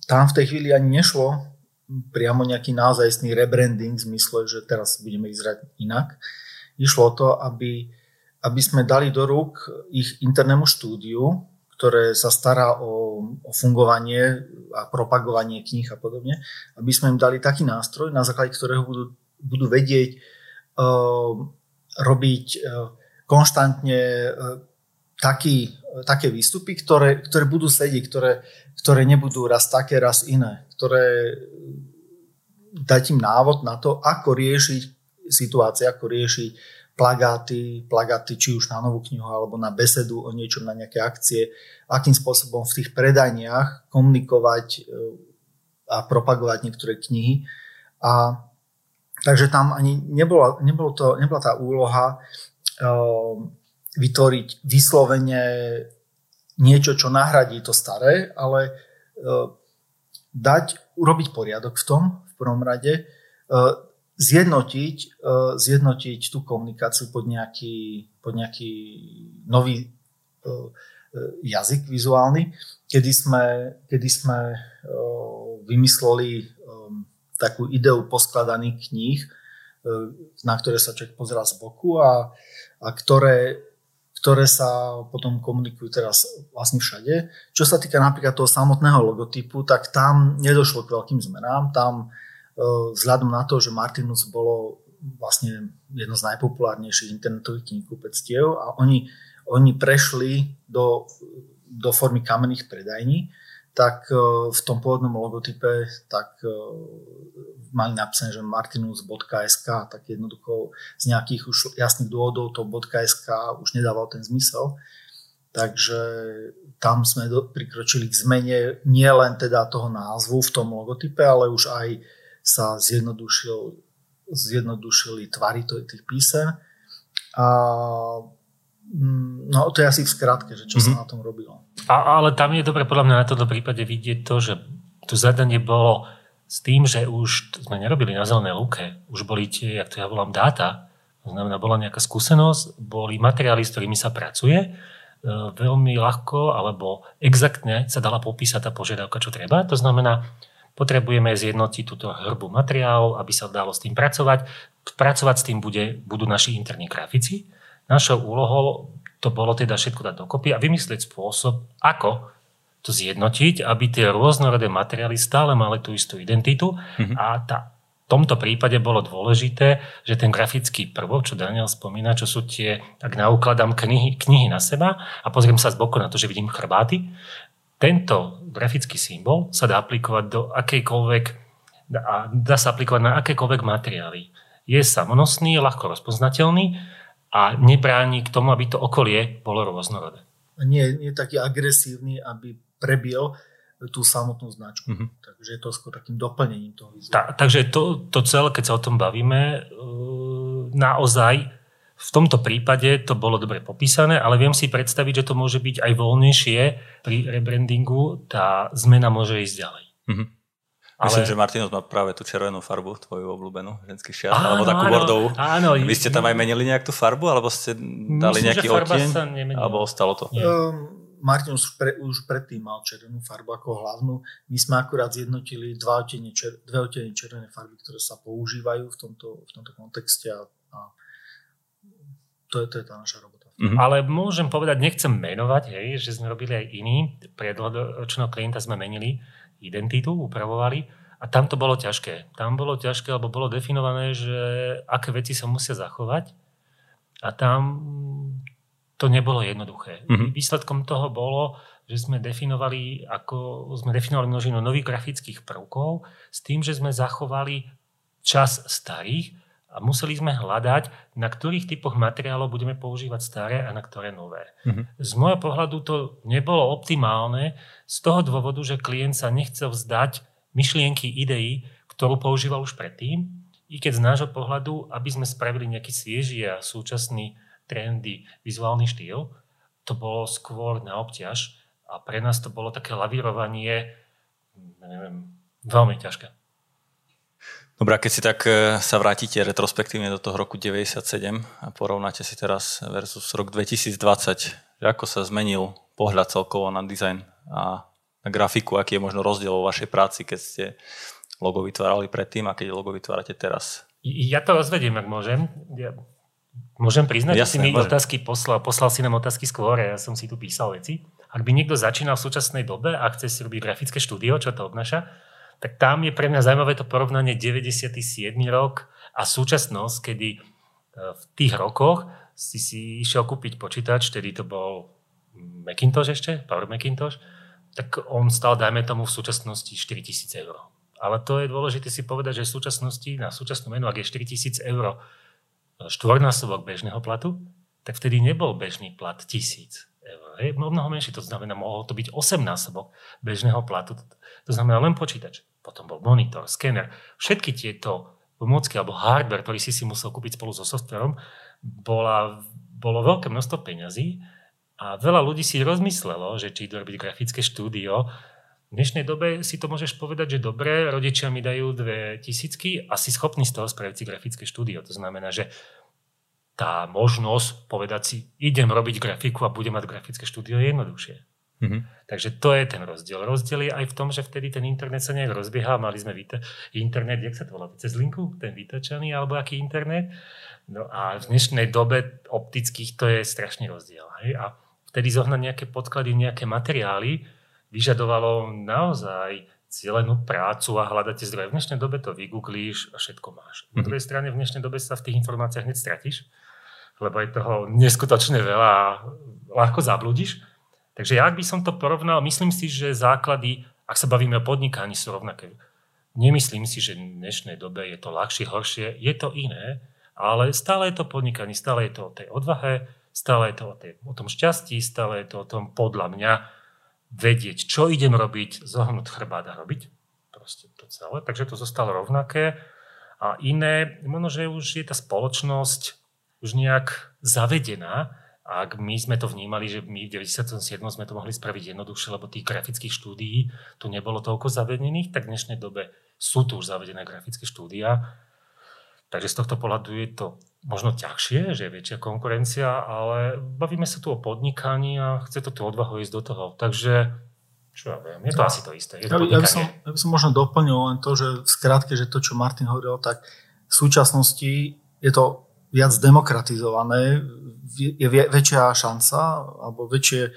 Speaker 3: tam v tej chvíli ani nešlo priamo nejaký naozajstný rebranding v zmysle, že teraz budeme vyzerať inak. Išlo o to, aby, aby sme dali do rúk ich internému štúdiu, ktoré sa stará o, o fungovanie a propagovanie kníh a podobne, aby sme im dali taký nástroj, na základe ktorého budú, budú vedieť uh, robiť uh, konštantne uh, taký, také výstupy, ktoré, ktoré budú sedieť, ktoré, ktoré nebudú raz také, raz iné, ktoré dať im návod na to, ako riešiť situácie, ako riešiť plagáty, plagáty či už na novú knihu alebo na besedu o niečom, na nejaké akcie, akým spôsobom v tých predajniach komunikovať e, a propagovať niektoré knihy. A takže tam ani nebola, nebolo to, nebola tá úloha uh, vytvoriť vyslovene niečo, čo nahradí to staré, ale uh, dať, urobiť poriadok v tom, v prvom rade, uh, zjednotiť, uh, zjednotiť tú komunikáciu pod nejaký, pod nejaký nový uh, jazyk vizuálny, kedy sme, kedy sme vymysleli takú ideu poskladaných kníh, na ktoré sa človek pozerá z boku a, a ktoré ktoré sa potom komunikujú teraz vlastne všade. Čo sa týka napríklad toho samotného logotypu, tak tam nedošlo k veľkým zmenám. Tam e, vzhľadom na to, že Martinus bolo vlastne jedno z najpopulárnejších internetových knihkupectiev a oni, oni prešli do, do formy kamenných predajní, tak e, v tom pôvodnom logotype tak e, mali napísané, že martinus.sk, tak jednoducho z nejakých už jasných dôvodov to .sk už nedával ten zmysel. Takže tam sme prikročili k zmene nie len teda toho názvu v tom logotype, ale už aj sa zjednodušil, zjednodušili tvary tých písem. A, no to je asi v skratke, že čo mm-hmm. sa mhm. na tom robilo.
Speaker 4: A, ale tam je dobre podľa mňa na tomto prípade vidieť to, že to zadanie bolo s tým, že už sme nerobili na zelenej lúke, už boli tie, jak to ja volám, dáta, to znamená, bola nejaká skúsenosť, boli materiály, s ktorými sa pracuje, e, veľmi ľahko alebo exaktne sa dala popísať tá požiadavka, čo treba. To znamená, potrebujeme zjednotiť túto hrbu materiálov, aby sa dalo s tým pracovať. Pracovať s tým bude, budú naši interní grafici. Našou úlohou to bolo teda všetko dať dokopy a vymyslieť spôsob, ako to zjednotiť, aby tie rôznorodé materiály stále mali tú istú identitu mm-hmm. a tá, v tomto prípade bolo dôležité, že ten grafický prvok, čo Daniel spomína, čo sú tie, ak naukladám knihy, knihy na seba a pozriem sa z boku na to, že vidím chrbáty, tento grafický symbol sa dá aplikovať do akejkoľvek, dá, dá sa aplikovať na akékoľvek materiály. Je samonosný, ľahko rozpoznateľný a nebráni k tomu, aby to okolie bolo rôznorodé.
Speaker 3: Nie, nie je taký agresívny, aby prebil tú samotnú značku. Mm-hmm. Takže je to skôr takým doplnením toho
Speaker 4: vizuálu. Ta, takže to, to celé, keď sa o tom bavíme, e, naozaj v tomto prípade to bolo dobre popísané, ale viem si predstaviť, že to môže byť aj voľnejšie pri rebrandingu, tá zmena môže ísť ďalej. Mm-hmm.
Speaker 2: Ale... Myslím, že Martinus má práve tú červenú farbu, tvoju obľúbenú, ženský šiat, alebo takú áno, bordovú. Áno. Vy ste tam aj menili nejak tú farbu, alebo ste dali Myslím, nejaký odtieň? Alebo ostalo to?
Speaker 3: Um, Martin už, pre, už predtým mal červenú farbu ako hlavnú. My sme akurát zjednotili dva odtiene, čer, dve odtiene červenej farby, ktoré sa používajú v tomto, v tomto kontexte a, a to, je, to je tá naša robota.
Speaker 4: Mm-hmm. Ale môžem povedať, nechcem menovať, hej, že sme robili aj iný. Pre dlhoročného klienta sme menili identitu, upravovali a tam to bolo ťažké. Tam bolo ťažké, lebo bolo definované, že aké veci sa musia zachovať a tam to nebolo jednoduché. Mm-hmm. Výsledkom toho bolo, že sme definovali, ako sme definovali množinu nových grafických prvkov s tým, že sme zachovali čas starých a museli sme hľadať, na ktorých typoch materiálov budeme používať staré a na ktoré nové. Mm-hmm. Z môjho pohľadu to nebolo optimálne z toho dôvodu, že klient sa nechcel vzdať myšlienky, ideí, ktorú používal už predtým, i keď z nášho pohľadu, aby sme spravili nejaký svieži a súčasný trendy, vizuálny štýl, to bolo skôr na obťaž a pre nás to bolo také lavírovanie, neviem, veľmi ťažké.
Speaker 2: Dobre, keď si tak e, sa vrátite retrospektívne do toho roku 97 a porovnáte si teraz versus rok 2020, že ako sa zmenil pohľad celkovo na dizajn a na grafiku, aký je možno rozdiel vo vašej práci, keď ste logo vytvárali predtým a keď logo vytvárate teraz?
Speaker 4: Ja to rozvediem, ak môžem. Ja Môžem priznať, Jasne, že si mi môžem. otázky poslal, poslal si nám otázky skôr a ja som si tu písal veci. Ak by niekto začínal v súčasnej dobe a chce si robiť grafické štúdio, čo to obnáša, tak tam je pre mňa zaujímavé to porovnanie 97. rok a súčasnosť, kedy e, v tých rokoch si si išiel kúpiť počítač, tedy to bol Macintosh ešte, Power Macintosh, tak on stal, dajme tomu, v súčasnosti 4000 eur. Ale to je dôležité si povedať, že v súčasnosti na súčasnú menu, ak je 4000 eur štvornásobok bežného platu, tak vtedy nebol bežný plat tisíc eur. Hej, mnoho menší, to znamená, mohol to byť 8 násobok bežného platu. To znamená len počítač. Potom bol monitor, skener. Všetky tieto pomôcky alebo hardware, ktorý si si musel kúpiť spolu so softverom, bola, bolo veľké množstvo peňazí a veľa ľudí si rozmyslelo, že či idú robiť grafické štúdio, v dnešnej dobe si to môžeš povedať, že dobre, rodičia mi dajú dve tisícky a si schopný z toho spraviť si grafické štúdio. To znamená, že tá možnosť povedať si, idem robiť grafiku a budem mať grafické štúdio je jednoduchšie. Mm-hmm. Takže to je ten rozdiel. Rozdiel je aj v tom, že vtedy ten internet sa nejak rozbieha. Mali sme víte, internet, jak sa to volá, cez linku, ten vytačaný alebo aký internet. No a v dnešnej dobe optických to je strašný rozdiel. Hej? A vtedy zohnať nejaké podklady, nejaké materiály, vyžadovalo naozaj cieľenú prácu a hľadáte zdroje. V dnešnej dobe to vygooglíš a všetko máš. Na mhm. druhej strane v dnešnej dobe sa v tých informáciách hneď stratíš, lebo je toho neskutočne veľa a ľahko zablúdiš. Takže ja by som to porovnal, myslím si, že základy, ak sa bavíme o podnikaní, sú rovnaké. Nemyslím si, že v dnešnej dobe je to ľahšie, horšie, je to iné, ale stále je to podnikanie, stále je to o tej odvahe, stále je to o, tej, o tom šťastí, stále je to o tom podľa mňa vedieť, čo idem robiť, zohnúť chrbát a robiť. Proste to celé. Takže to zostalo rovnaké. A iné, možno, že už je tá spoločnosť už nejak zavedená, ak my sme to vnímali, že my v 97. sme to mohli spraviť jednoduchšie, lebo tých grafických štúdií tu nebolo toľko zavedených, tak v dnešnej dobe sú tu už zavedené grafické štúdia. Takže z tohto pohľadu je to možno ťažšie, že je väčšia konkurencia, ale bavíme sa tu o podnikaní a chce to tu odvahu ísť do toho. Takže čo ja viem, je to asi to isté. Je to
Speaker 3: ja, by som, ja by som možno doplnil len to, že skrátke, že to, čo Martin hovoril, tak v súčasnosti je to viac demokratizované, je väčšia šanca alebo väčšie, e,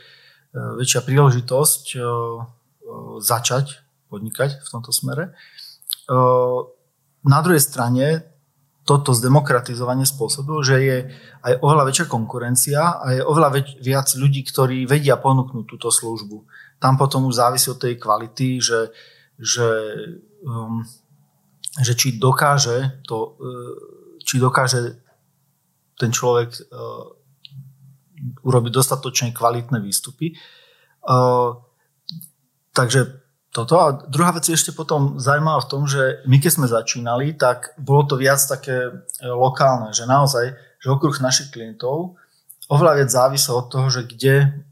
Speaker 3: väčšia príležitosť e, e, začať podnikať v tomto smere. Na druhej strane toto zdemokratizovanie spôsobil, že je aj oveľa väčšia konkurencia a je oveľa väč- viac ľudí, ktorí vedia ponúknuť túto službu. Tam potom už závisí od tej kvality, že, že, um, že či dokáže to, či dokáže ten človek uh, urobiť dostatočne kvalitné výstupy. Uh, takže toto. A druhá vec je ešte potom zaujímavá v tom, že my keď sme začínali, tak bolo to viac také e, lokálne, že naozaj, že okruh našich klientov oveľa viac závisí od toho, že kde,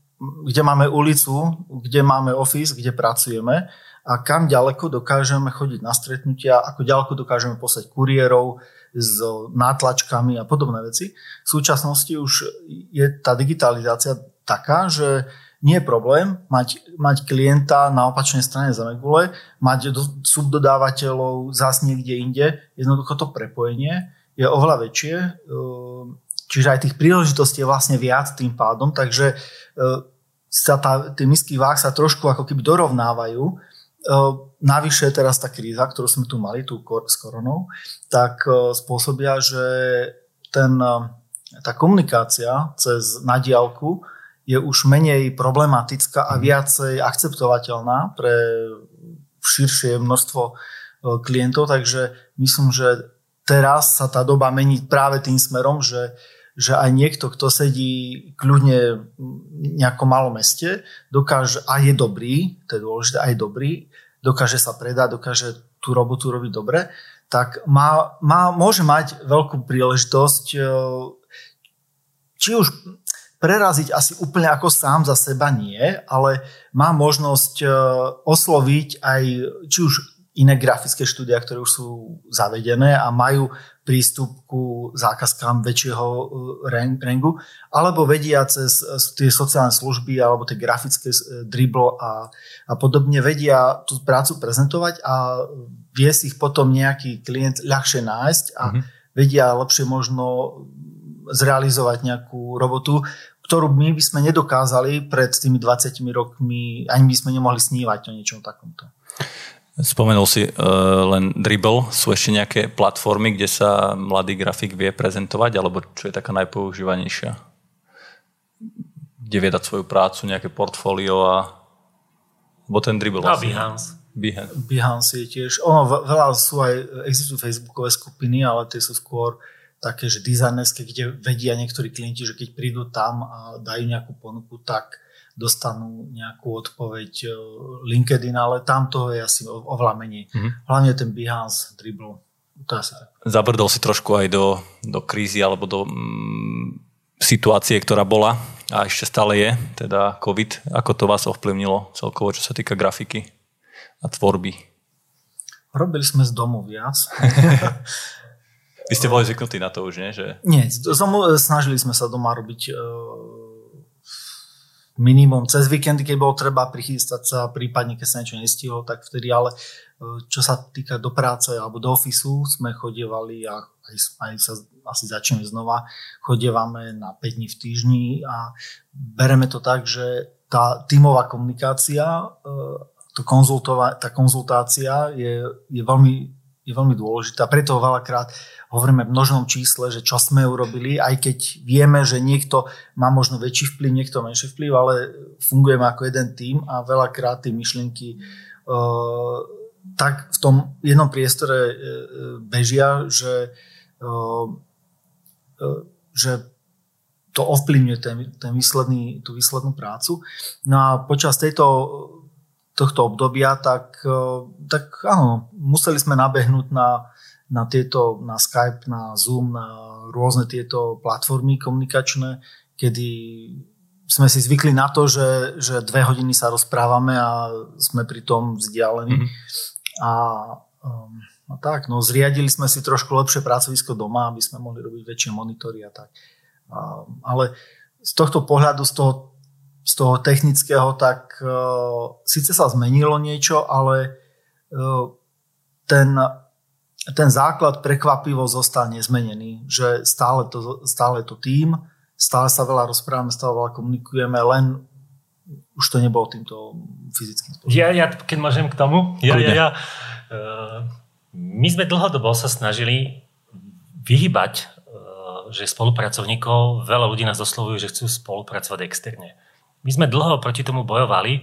Speaker 3: kde máme ulicu, kde máme office, kde pracujeme a kam ďaleko dokážeme chodiť na stretnutia, ako ďaleko dokážeme poslať kuriérov s nátlačkami a podobné veci. V súčasnosti už je tá digitalizácia taká, že nie je problém mať, mať klienta na opačnej strane Zemegule, mať do, subdodávateľov zás niekde inde. Jednoducho to prepojenie je oveľa väčšie, ehm, čiže aj tých príležitostí je vlastne viac tým pádom, takže ehm, sa tá, tie misky váh sa trošku ako keby dorovnávajú. Ehm, navyše teraz tá kríza, ktorú sme tu mali tu s koronou, tak spôsobia, že ten, tá komunikácia cez nadialku je už menej problematická a mhm. viacej akceptovateľná pre širšie množstvo klientov, takže myslím, že teraz sa tá doba mení práve tým smerom, že, že aj niekto, kto sedí kľudne v nejakom malom meste, dokáže, a je dobrý, to je dôležité, aj dobrý, dokáže sa predať, dokáže tú robotu robiť dobre, tak má, má, môže mať veľkú príležitosť e, či už preraziť asi úplne ako sám za seba nie, ale má možnosť e, osloviť aj či už iné grafické štúdia, ktoré už sú zavedené a majú prístup ku zákazkám väčšieho e, rangu, alebo vedia cez e, tie sociálne služby alebo tie grafické dribble a, a podobne vedia tú prácu prezentovať a vie si ich potom nejaký klient ľahšie nájsť a mm-hmm. vedia lepšie možno zrealizovať nejakú robotu, ktorú my by sme nedokázali pred tými 20 rokmi, ani by sme nemohli snívať o niečom takomto.
Speaker 2: Spomenul si uh, len Dribble. Sú ešte nejaké platformy, kde sa mladý grafik vie prezentovať, alebo čo je taká najpoužívanejšia? Kde vie dať svoju prácu, nejaké portfólio a... Bo ten Dribble
Speaker 4: a. Behance.
Speaker 3: Behance. Behance je tiež... Ono, veľa sú aj, existujú facebookové skupiny, ale tie sú skôr také, že dizajnerské, kde vedia niektorí klienti, že keď prídu tam a dajú nejakú ponuku, tak dostanú nejakú odpoveď e, LinkedIn, ale tam toho je asi oveľa menej. Mm-hmm. Hlavne ten Behance, Dribble. To asi tak.
Speaker 2: Zabrdol si trošku aj do, do krízy alebo do mm, situácie, ktorá bola a ešte stále je, teda COVID. Ako to vás ovplyvnilo celkovo, čo sa týka grafiky a tvorby?
Speaker 3: Robili sme z domu viac. <laughs>
Speaker 2: Vy ste boli zvyknutí na to už, nie? Že...
Speaker 3: Nie, snažili sme sa doma robiť uh, minimum cez víkendy, keď bolo treba prichystať sa, prípadne keď sa niečo nestihlo, tak vtedy, ale uh, čo sa týka do práce alebo do ofisu, sme chodievali a aj, aj sa asi začneme znova, chodievame na 5 dní v týždni a bereme to tak, že tá tímová komunikácia, uh, to konzultova- tá konzultácia je, je veľmi je veľmi dôležitá. Preto veľakrát hovoríme v množnom čísle, že čo sme urobili, aj keď vieme, že niekto má možno väčší vplyv, niekto menší vplyv, ale fungujeme ako jeden tým a veľakrát tie myšlienky uh, tak v tom jednom priestore uh, bežia, že, uh, že to ovplyvňuje ten, ten výsledný, tú výslednú prácu. No a počas tejto tohto obdobia, tak, tak áno, museli sme nabehnúť na, na tieto, na Skype, na Zoom, na rôzne tieto platformy komunikačné, kedy sme si zvykli na to, že, že dve hodiny sa rozprávame a sme pri tom vzdialení. Mm-hmm. A um, no tak, no zriadili sme si trošku lepšie pracovisko doma, aby sme mohli robiť väčšie monitory a tak. Um, ale z tohto pohľadu, z toho z toho technického, tak uh, síce sa zmenilo niečo, ale uh, ten, ten základ prekvapivo zostal nezmenený, že stále to, stále to tým, stále sa veľa rozprávame, stále veľa komunikujeme, len už to nebolo týmto fyzickým spôsobom.
Speaker 4: Ja, ja keď môžem k tomu, ja, ja, ja, uh, my sme dlhodobo sa snažili vyhybať, že spolupracovníkov, veľa ľudí nás oslovujú, že chcú spolupracovať externe. My sme dlho proti tomu bojovali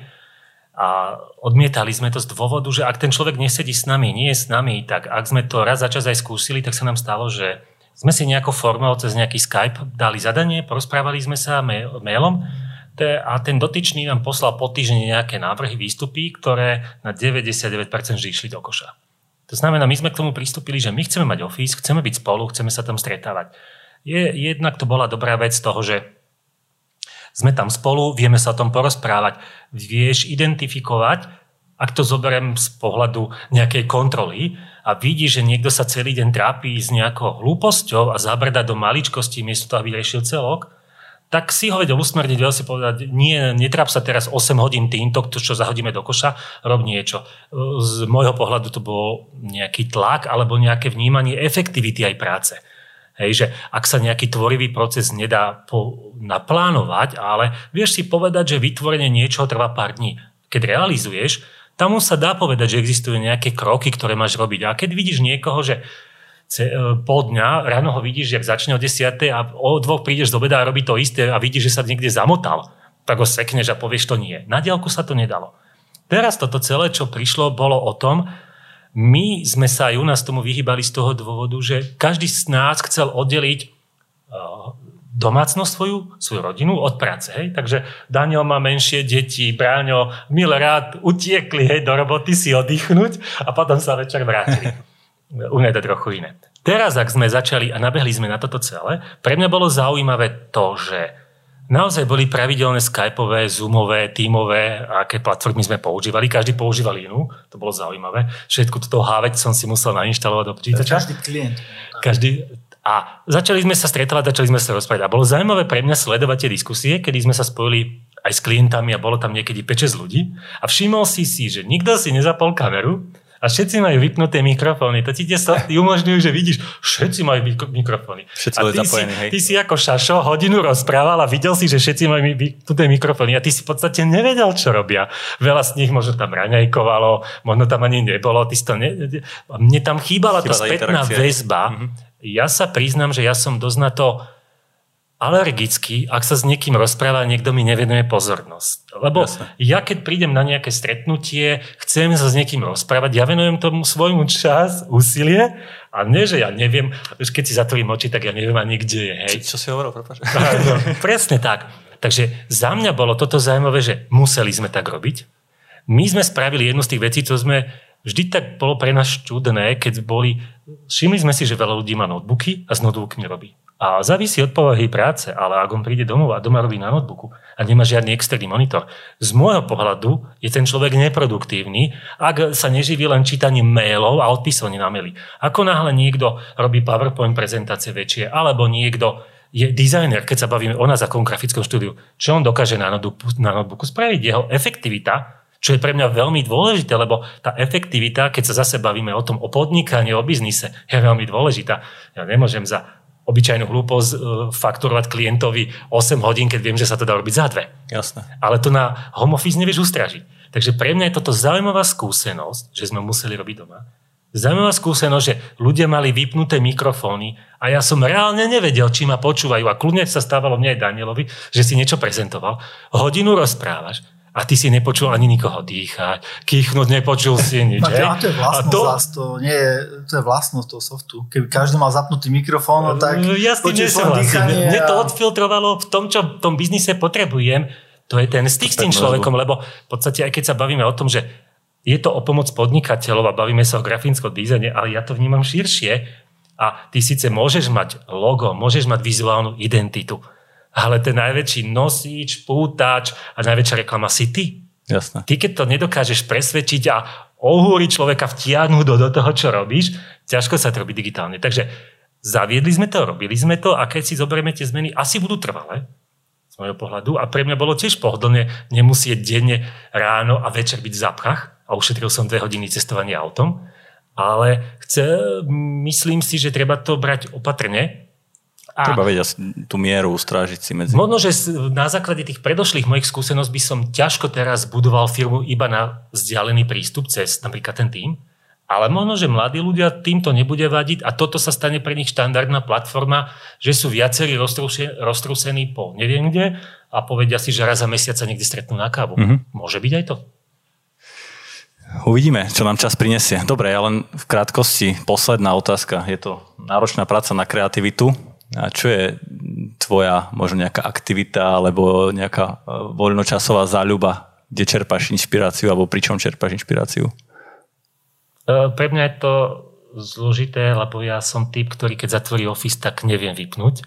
Speaker 4: a odmietali sme to z dôvodu, že ak ten človek nesedí s nami, nie je s nami, tak ak sme to raz za čas aj skúsili, tak sa nám stalo, že sme si nejako formou cez nejaký Skype dali zadanie, porozprávali sme sa mailom a ten dotyčný nám poslal po týždni nejaké návrhy, výstupy, ktoré na 99% vždy išli do koša. To znamená, my sme k tomu pristúpili, že my chceme mať office, chceme byť spolu, chceme sa tam stretávať. Je, jednak to bola dobrá vec toho, že sme tam spolu, vieme sa o tom porozprávať, vieš identifikovať, ak to zoberiem z pohľadu nejakej kontroly a vidíš, že niekto sa celý deň trápi s nejakou hlúposťou a zabrda do maličkosti miesto toho, aby riešil celok, tak si ho vedel usmerniť, vedel si povedať, nie, netráp sa teraz 8 hodín týmto, to, čo zahodíme do koša, rob niečo. Z môjho pohľadu to bol nejaký tlak alebo nejaké vnímanie efektivity aj práce. Hej, že ak sa nejaký tvorivý proces nedá po, naplánovať, ale vieš si povedať, že vytvorenie niečoho trvá pár dní. Keď realizuješ, tam už sa dá povedať, že existujú nejaké kroky, ktoré máš robiť. A keď vidíš niekoho, že E, pol dňa, ráno ho vidíš, jak začne o 10 a o dvoch prídeš z obeda a robí to isté a vidíš, že sa niekde zamotal, tak ho sekneš a povieš to nie. Na diálku sa to nedalo. Teraz toto celé, čo prišlo, bolo o tom, my sme sa aj u nás tomu vyhýbali z toho dôvodu, že každý z nás chcel oddeliť e, domácnosť svoju, svoju rodinu od práce. Hej? Takže Daniel má menšie deti, Bráňo, milé rád utiekli hej, do roboty si oddychnúť a potom sa večer vrátili. <laughs> U mňa to trochu iné. Teraz, ak sme začali a nabehli sme na toto celé, pre mňa bolo zaujímavé to, že naozaj boli pravidelné skypové, zoomové, tímové, aké platformy sme používali. Každý používal inú, to bolo zaujímavé. Všetko toto háveť som si musel nainštalovať do počítača.
Speaker 3: Každý klient.
Speaker 4: Každý, a začali sme sa stretávať, začali sme sa rozprávať. A bolo zaujímavé pre mňa sledovať tie diskusie, kedy sme sa spojili aj s klientami a bolo tam niekedy 5-6 ľudí. A všimol si si, že nikto si nezapol kameru, a všetci majú vypnuté mikrofóny. To ti tie softy umožňujú, že vidíš, všetci majú mikrofóny.
Speaker 2: Všetci
Speaker 4: a ty,
Speaker 2: zapojení,
Speaker 4: si,
Speaker 2: hej.
Speaker 4: ty si ako šašo hodinu rozprával a videl si, že všetci majú vypnuté mikrofóny a ty si v podstate nevedel, čo robia. Veľa z nich možno tam raňajkovalo, možno tam ani nebolo. Ty si to ne... Mne tam chýbala Chýba tá spätná väzba. Mm-hmm. Ja sa priznám, že ja som dosť na to alergický, ak sa s niekým rozpráva, niekto mi nevenuje pozornosť. Lebo Jasne. ja keď prídem na nejaké stretnutie, chcem sa s niekým rozprávať, ja venujem tomu svojmu čas, úsilie a nie, že ja neviem, už keď si zatvorím oči, tak ja neviem ani kde je. Hej.
Speaker 2: Čo, čo si hovoril, prepáč? <laughs>
Speaker 4: No, presne tak. Takže za mňa bolo toto zaujímavé, že museli sme tak robiť. My sme spravili jednu z tých vecí, čo sme vždy tak bolo pre nás čudné, keď boli, všimli sme si, že veľa ľudí má notebooky a s notebookmi robí. A závisí od povahy práce, ale ak on príde domov a doma robí na notebooku a nemá žiadny externý monitor, z môjho pohľadu je ten človek neproduktívny, ak sa neživí len čítaním mailov a odpisovaním na maily. Ako náhle niekto robí PowerPoint prezentácie väčšie, alebo niekto je dizajner, keď sa bavíme o nás ako grafickom štúdiu, čo on dokáže na notebooku, na notebooku spraviť? Jeho efektivita čo je pre mňa veľmi dôležité, lebo tá efektivita, keď sa zase bavíme o tom, o podnikaní, o biznise, je veľmi dôležitá. Ja nemôžem za obyčajnú hlúposť e, fakturovať klientovi 8 hodín, keď viem, že sa to dá robiť za dve.
Speaker 2: Jasné.
Speaker 4: Ale to na home office nevieš ustražiť. Takže pre mňa je toto zaujímavá skúsenosť, že sme museli robiť doma. Zaujímavá skúsenosť, že ľudia mali vypnuté mikrofóny a ja som reálne nevedel, či ma počúvajú. A kľudne sa stávalo mne aj Danielovi, že si niečo prezentoval. Hodinu rozprávaš a ty si nepočul ani nikoho dýchať, kýchnuť nepočul si <laughs> nič.
Speaker 3: No, a to je vlastnosť, to... Zás, to, nie je, to je vlastnosť toho softu. Keby každý mal zapnutý mikrofón, no, tak
Speaker 4: no, ja s tým dýchanie. Mne to odfiltrovalo v tom, čo v tom biznise potrebujem. To je ten styk s tým človekom, lebo v podstate aj keď sa bavíme o tom, že je to o pomoc podnikateľov a bavíme sa o grafickom dizajne, ale ja to vnímam širšie a ty síce môžeš mať logo, môžeš mať vizuálnu identitu, ale ten najväčší nosič, pútač a najväčšia reklama si ty.
Speaker 2: Jasne.
Speaker 4: Ty, keď to nedokážeš presvedčiť a ohúriť človeka vtiahnuť do, do toho, čo robíš, ťažko sa to robí digitálne. Takže zaviedli sme to, robili sme to a keď si zoberieme tie zmeny, asi budú trvalé z môjho pohľadu. A pre mňa bolo tiež pohodlne nemusieť denne, ráno a večer byť v zapchách a ušetril som dve hodiny cestovania autom. Ale chce, myslím si, že treba to brať opatrne,
Speaker 2: a Treba vedieť tú mieru ustrážiť si medzi...
Speaker 4: Možno, že na základe tých predošlých mojich skúseností by som ťažko teraz budoval firmu iba na vzdialený prístup cez napríklad ten tým, ale možno, že mladí ľudia týmto nebude vadiť a toto sa stane pre nich štandardná platforma, že sú viacerí roztrúsení po neviem kde a povedia si, že raz za mesiac sa niekde stretnú na kávu. Mm-hmm. Môže byť aj to?
Speaker 2: Uvidíme, čo nám čas prinesie. Dobre, ja len v krátkosti posledná otázka. Je to náročná práca na kreativitu. A čo je tvoja možno nejaká aktivita alebo nejaká e, voľnočasová záľuba, kde čerpáš inšpiráciu alebo pri čom čerpáš inšpiráciu?
Speaker 4: E, pre mňa je to zložité, lebo ja som typ, ktorý keď zatvorí office, tak neviem vypnúť.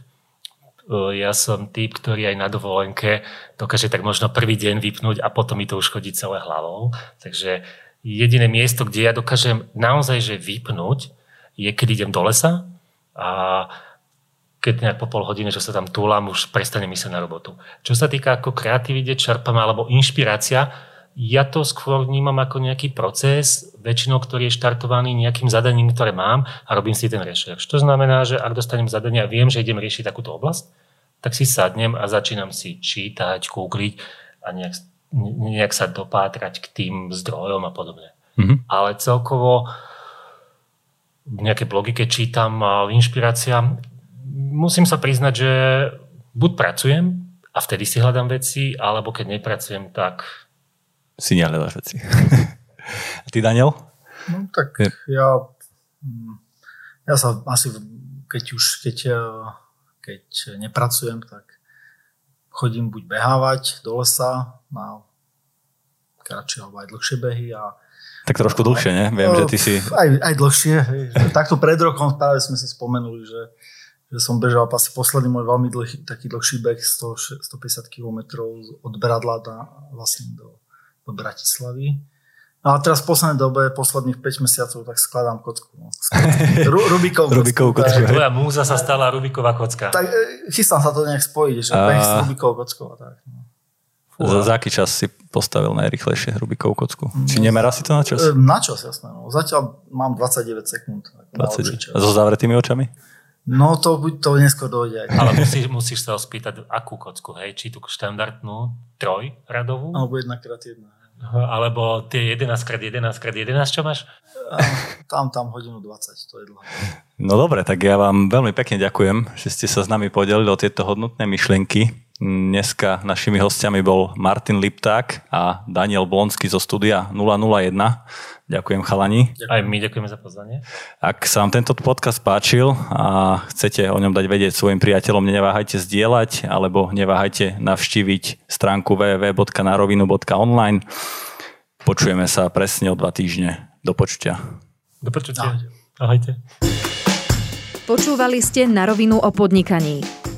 Speaker 4: ja som typ, ktorý aj na dovolenke dokáže tak možno prvý deň vypnúť a potom mi to už chodí celé hlavou. Takže jediné miesto, kde ja dokážem naozaj že vypnúť, je keď idem do lesa a keď nejak po pol hodine, že sa tam túlam, už prestane myslieť na robotu. Čo sa týka ako kreativite, čerpam alebo inšpirácia, ja to skôr vnímam ako nejaký proces, väčšinou, ktorý je štartovaný nejakým zadaním, ktoré mám a robím si ten rešerš. To znamená, že ak dostanem zadanie a viem, že idem riešiť takúto oblasť, tak si sadnem a začínam si čítať, googliť a nejak, nejak sa dopátrať k tým zdrojom a podobne. Mm-hmm. Ale celkovo nejaké blogy, keď čítam, inšpirácia, musím sa priznať, že buď pracujem a vtedy si hľadám veci, alebo keď nepracujem, tak
Speaker 2: si nehľadaš veci. <laughs> A ty, Daniel?
Speaker 3: No tak ja, mm, ja sa asi, keď už, keď, e, keď nepracujem, tak chodím buď behávať do lesa na kratšie alebo aj dlhšie behy a
Speaker 2: tak trošku dlhšie, ne? Viem, že ty si...
Speaker 3: Aj, aj dlhšie. Hej. Takto pred rokom práve sme si spomenuli, že, že som bežal asi posledný môj veľmi dlhý, taký dlhší beh 100, 150 km od Bradla na, vlastne do, do Bratislavy. No a teraz v poslednej dobe, posledných 5 mesiacov, tak skladám kocku. No. <laughs> Ru, Rubikovú kocku.
Speaker 2: Kocku.
Speaker 4: Tvoja múza sa stala Rubiková kocka.
Speaker 3: Tak e, chystám sa to nejak spojiť, že a... s Rubikovou kockou a tak. No.
Speaker 2: Za, za aký čas si postavil najrychlejšie Rubikovú kocku? No, Či nemerá si to na čas?
Speaker 3: E, na čas, jasné. No. Zatiaľ mám 29 sekúnd.
Speaker 2: 20. A so zavretými očami?
Speaker 3: No to, to neskôr dojde.
Speaker 4: Ale musíš, musíš sa spýtať, akú kocku, hej? Či tú štandardnú trojradovú?
Speaker 3: Alebo jedna krát jedna.
Speaker 4: Alebo tie 11x11x11, čo máš?
Speaker 3: Tam, tam hodinu 20, to je dlho.
Speaker 2: No dobre, tak ja vám veľmi pekne ďakujem, že ste sa s nami podelili o tieto hodnotné myšlienky. Dneska našimi hostiami bol Martin Lipták a Daniel Blonsky zo studia 001. Ďakujem chalani.
Speaker 4: Ďakujem. Aj my ďakujeme za pozvanie.
Speaker 2: Ak sa vám tento podcast páčil a chcete o ňom dať vedieť svojim priateľom, neváhajte zdieľať alebo neváhajte navštíviť stránku www.narovinu.online. Počujeme sa presne o dva týždne. Do počutia.
Speaker 4: Do počutia. Ahojte.
Speaker 5: Počúvali ste na rovinu o podnikaní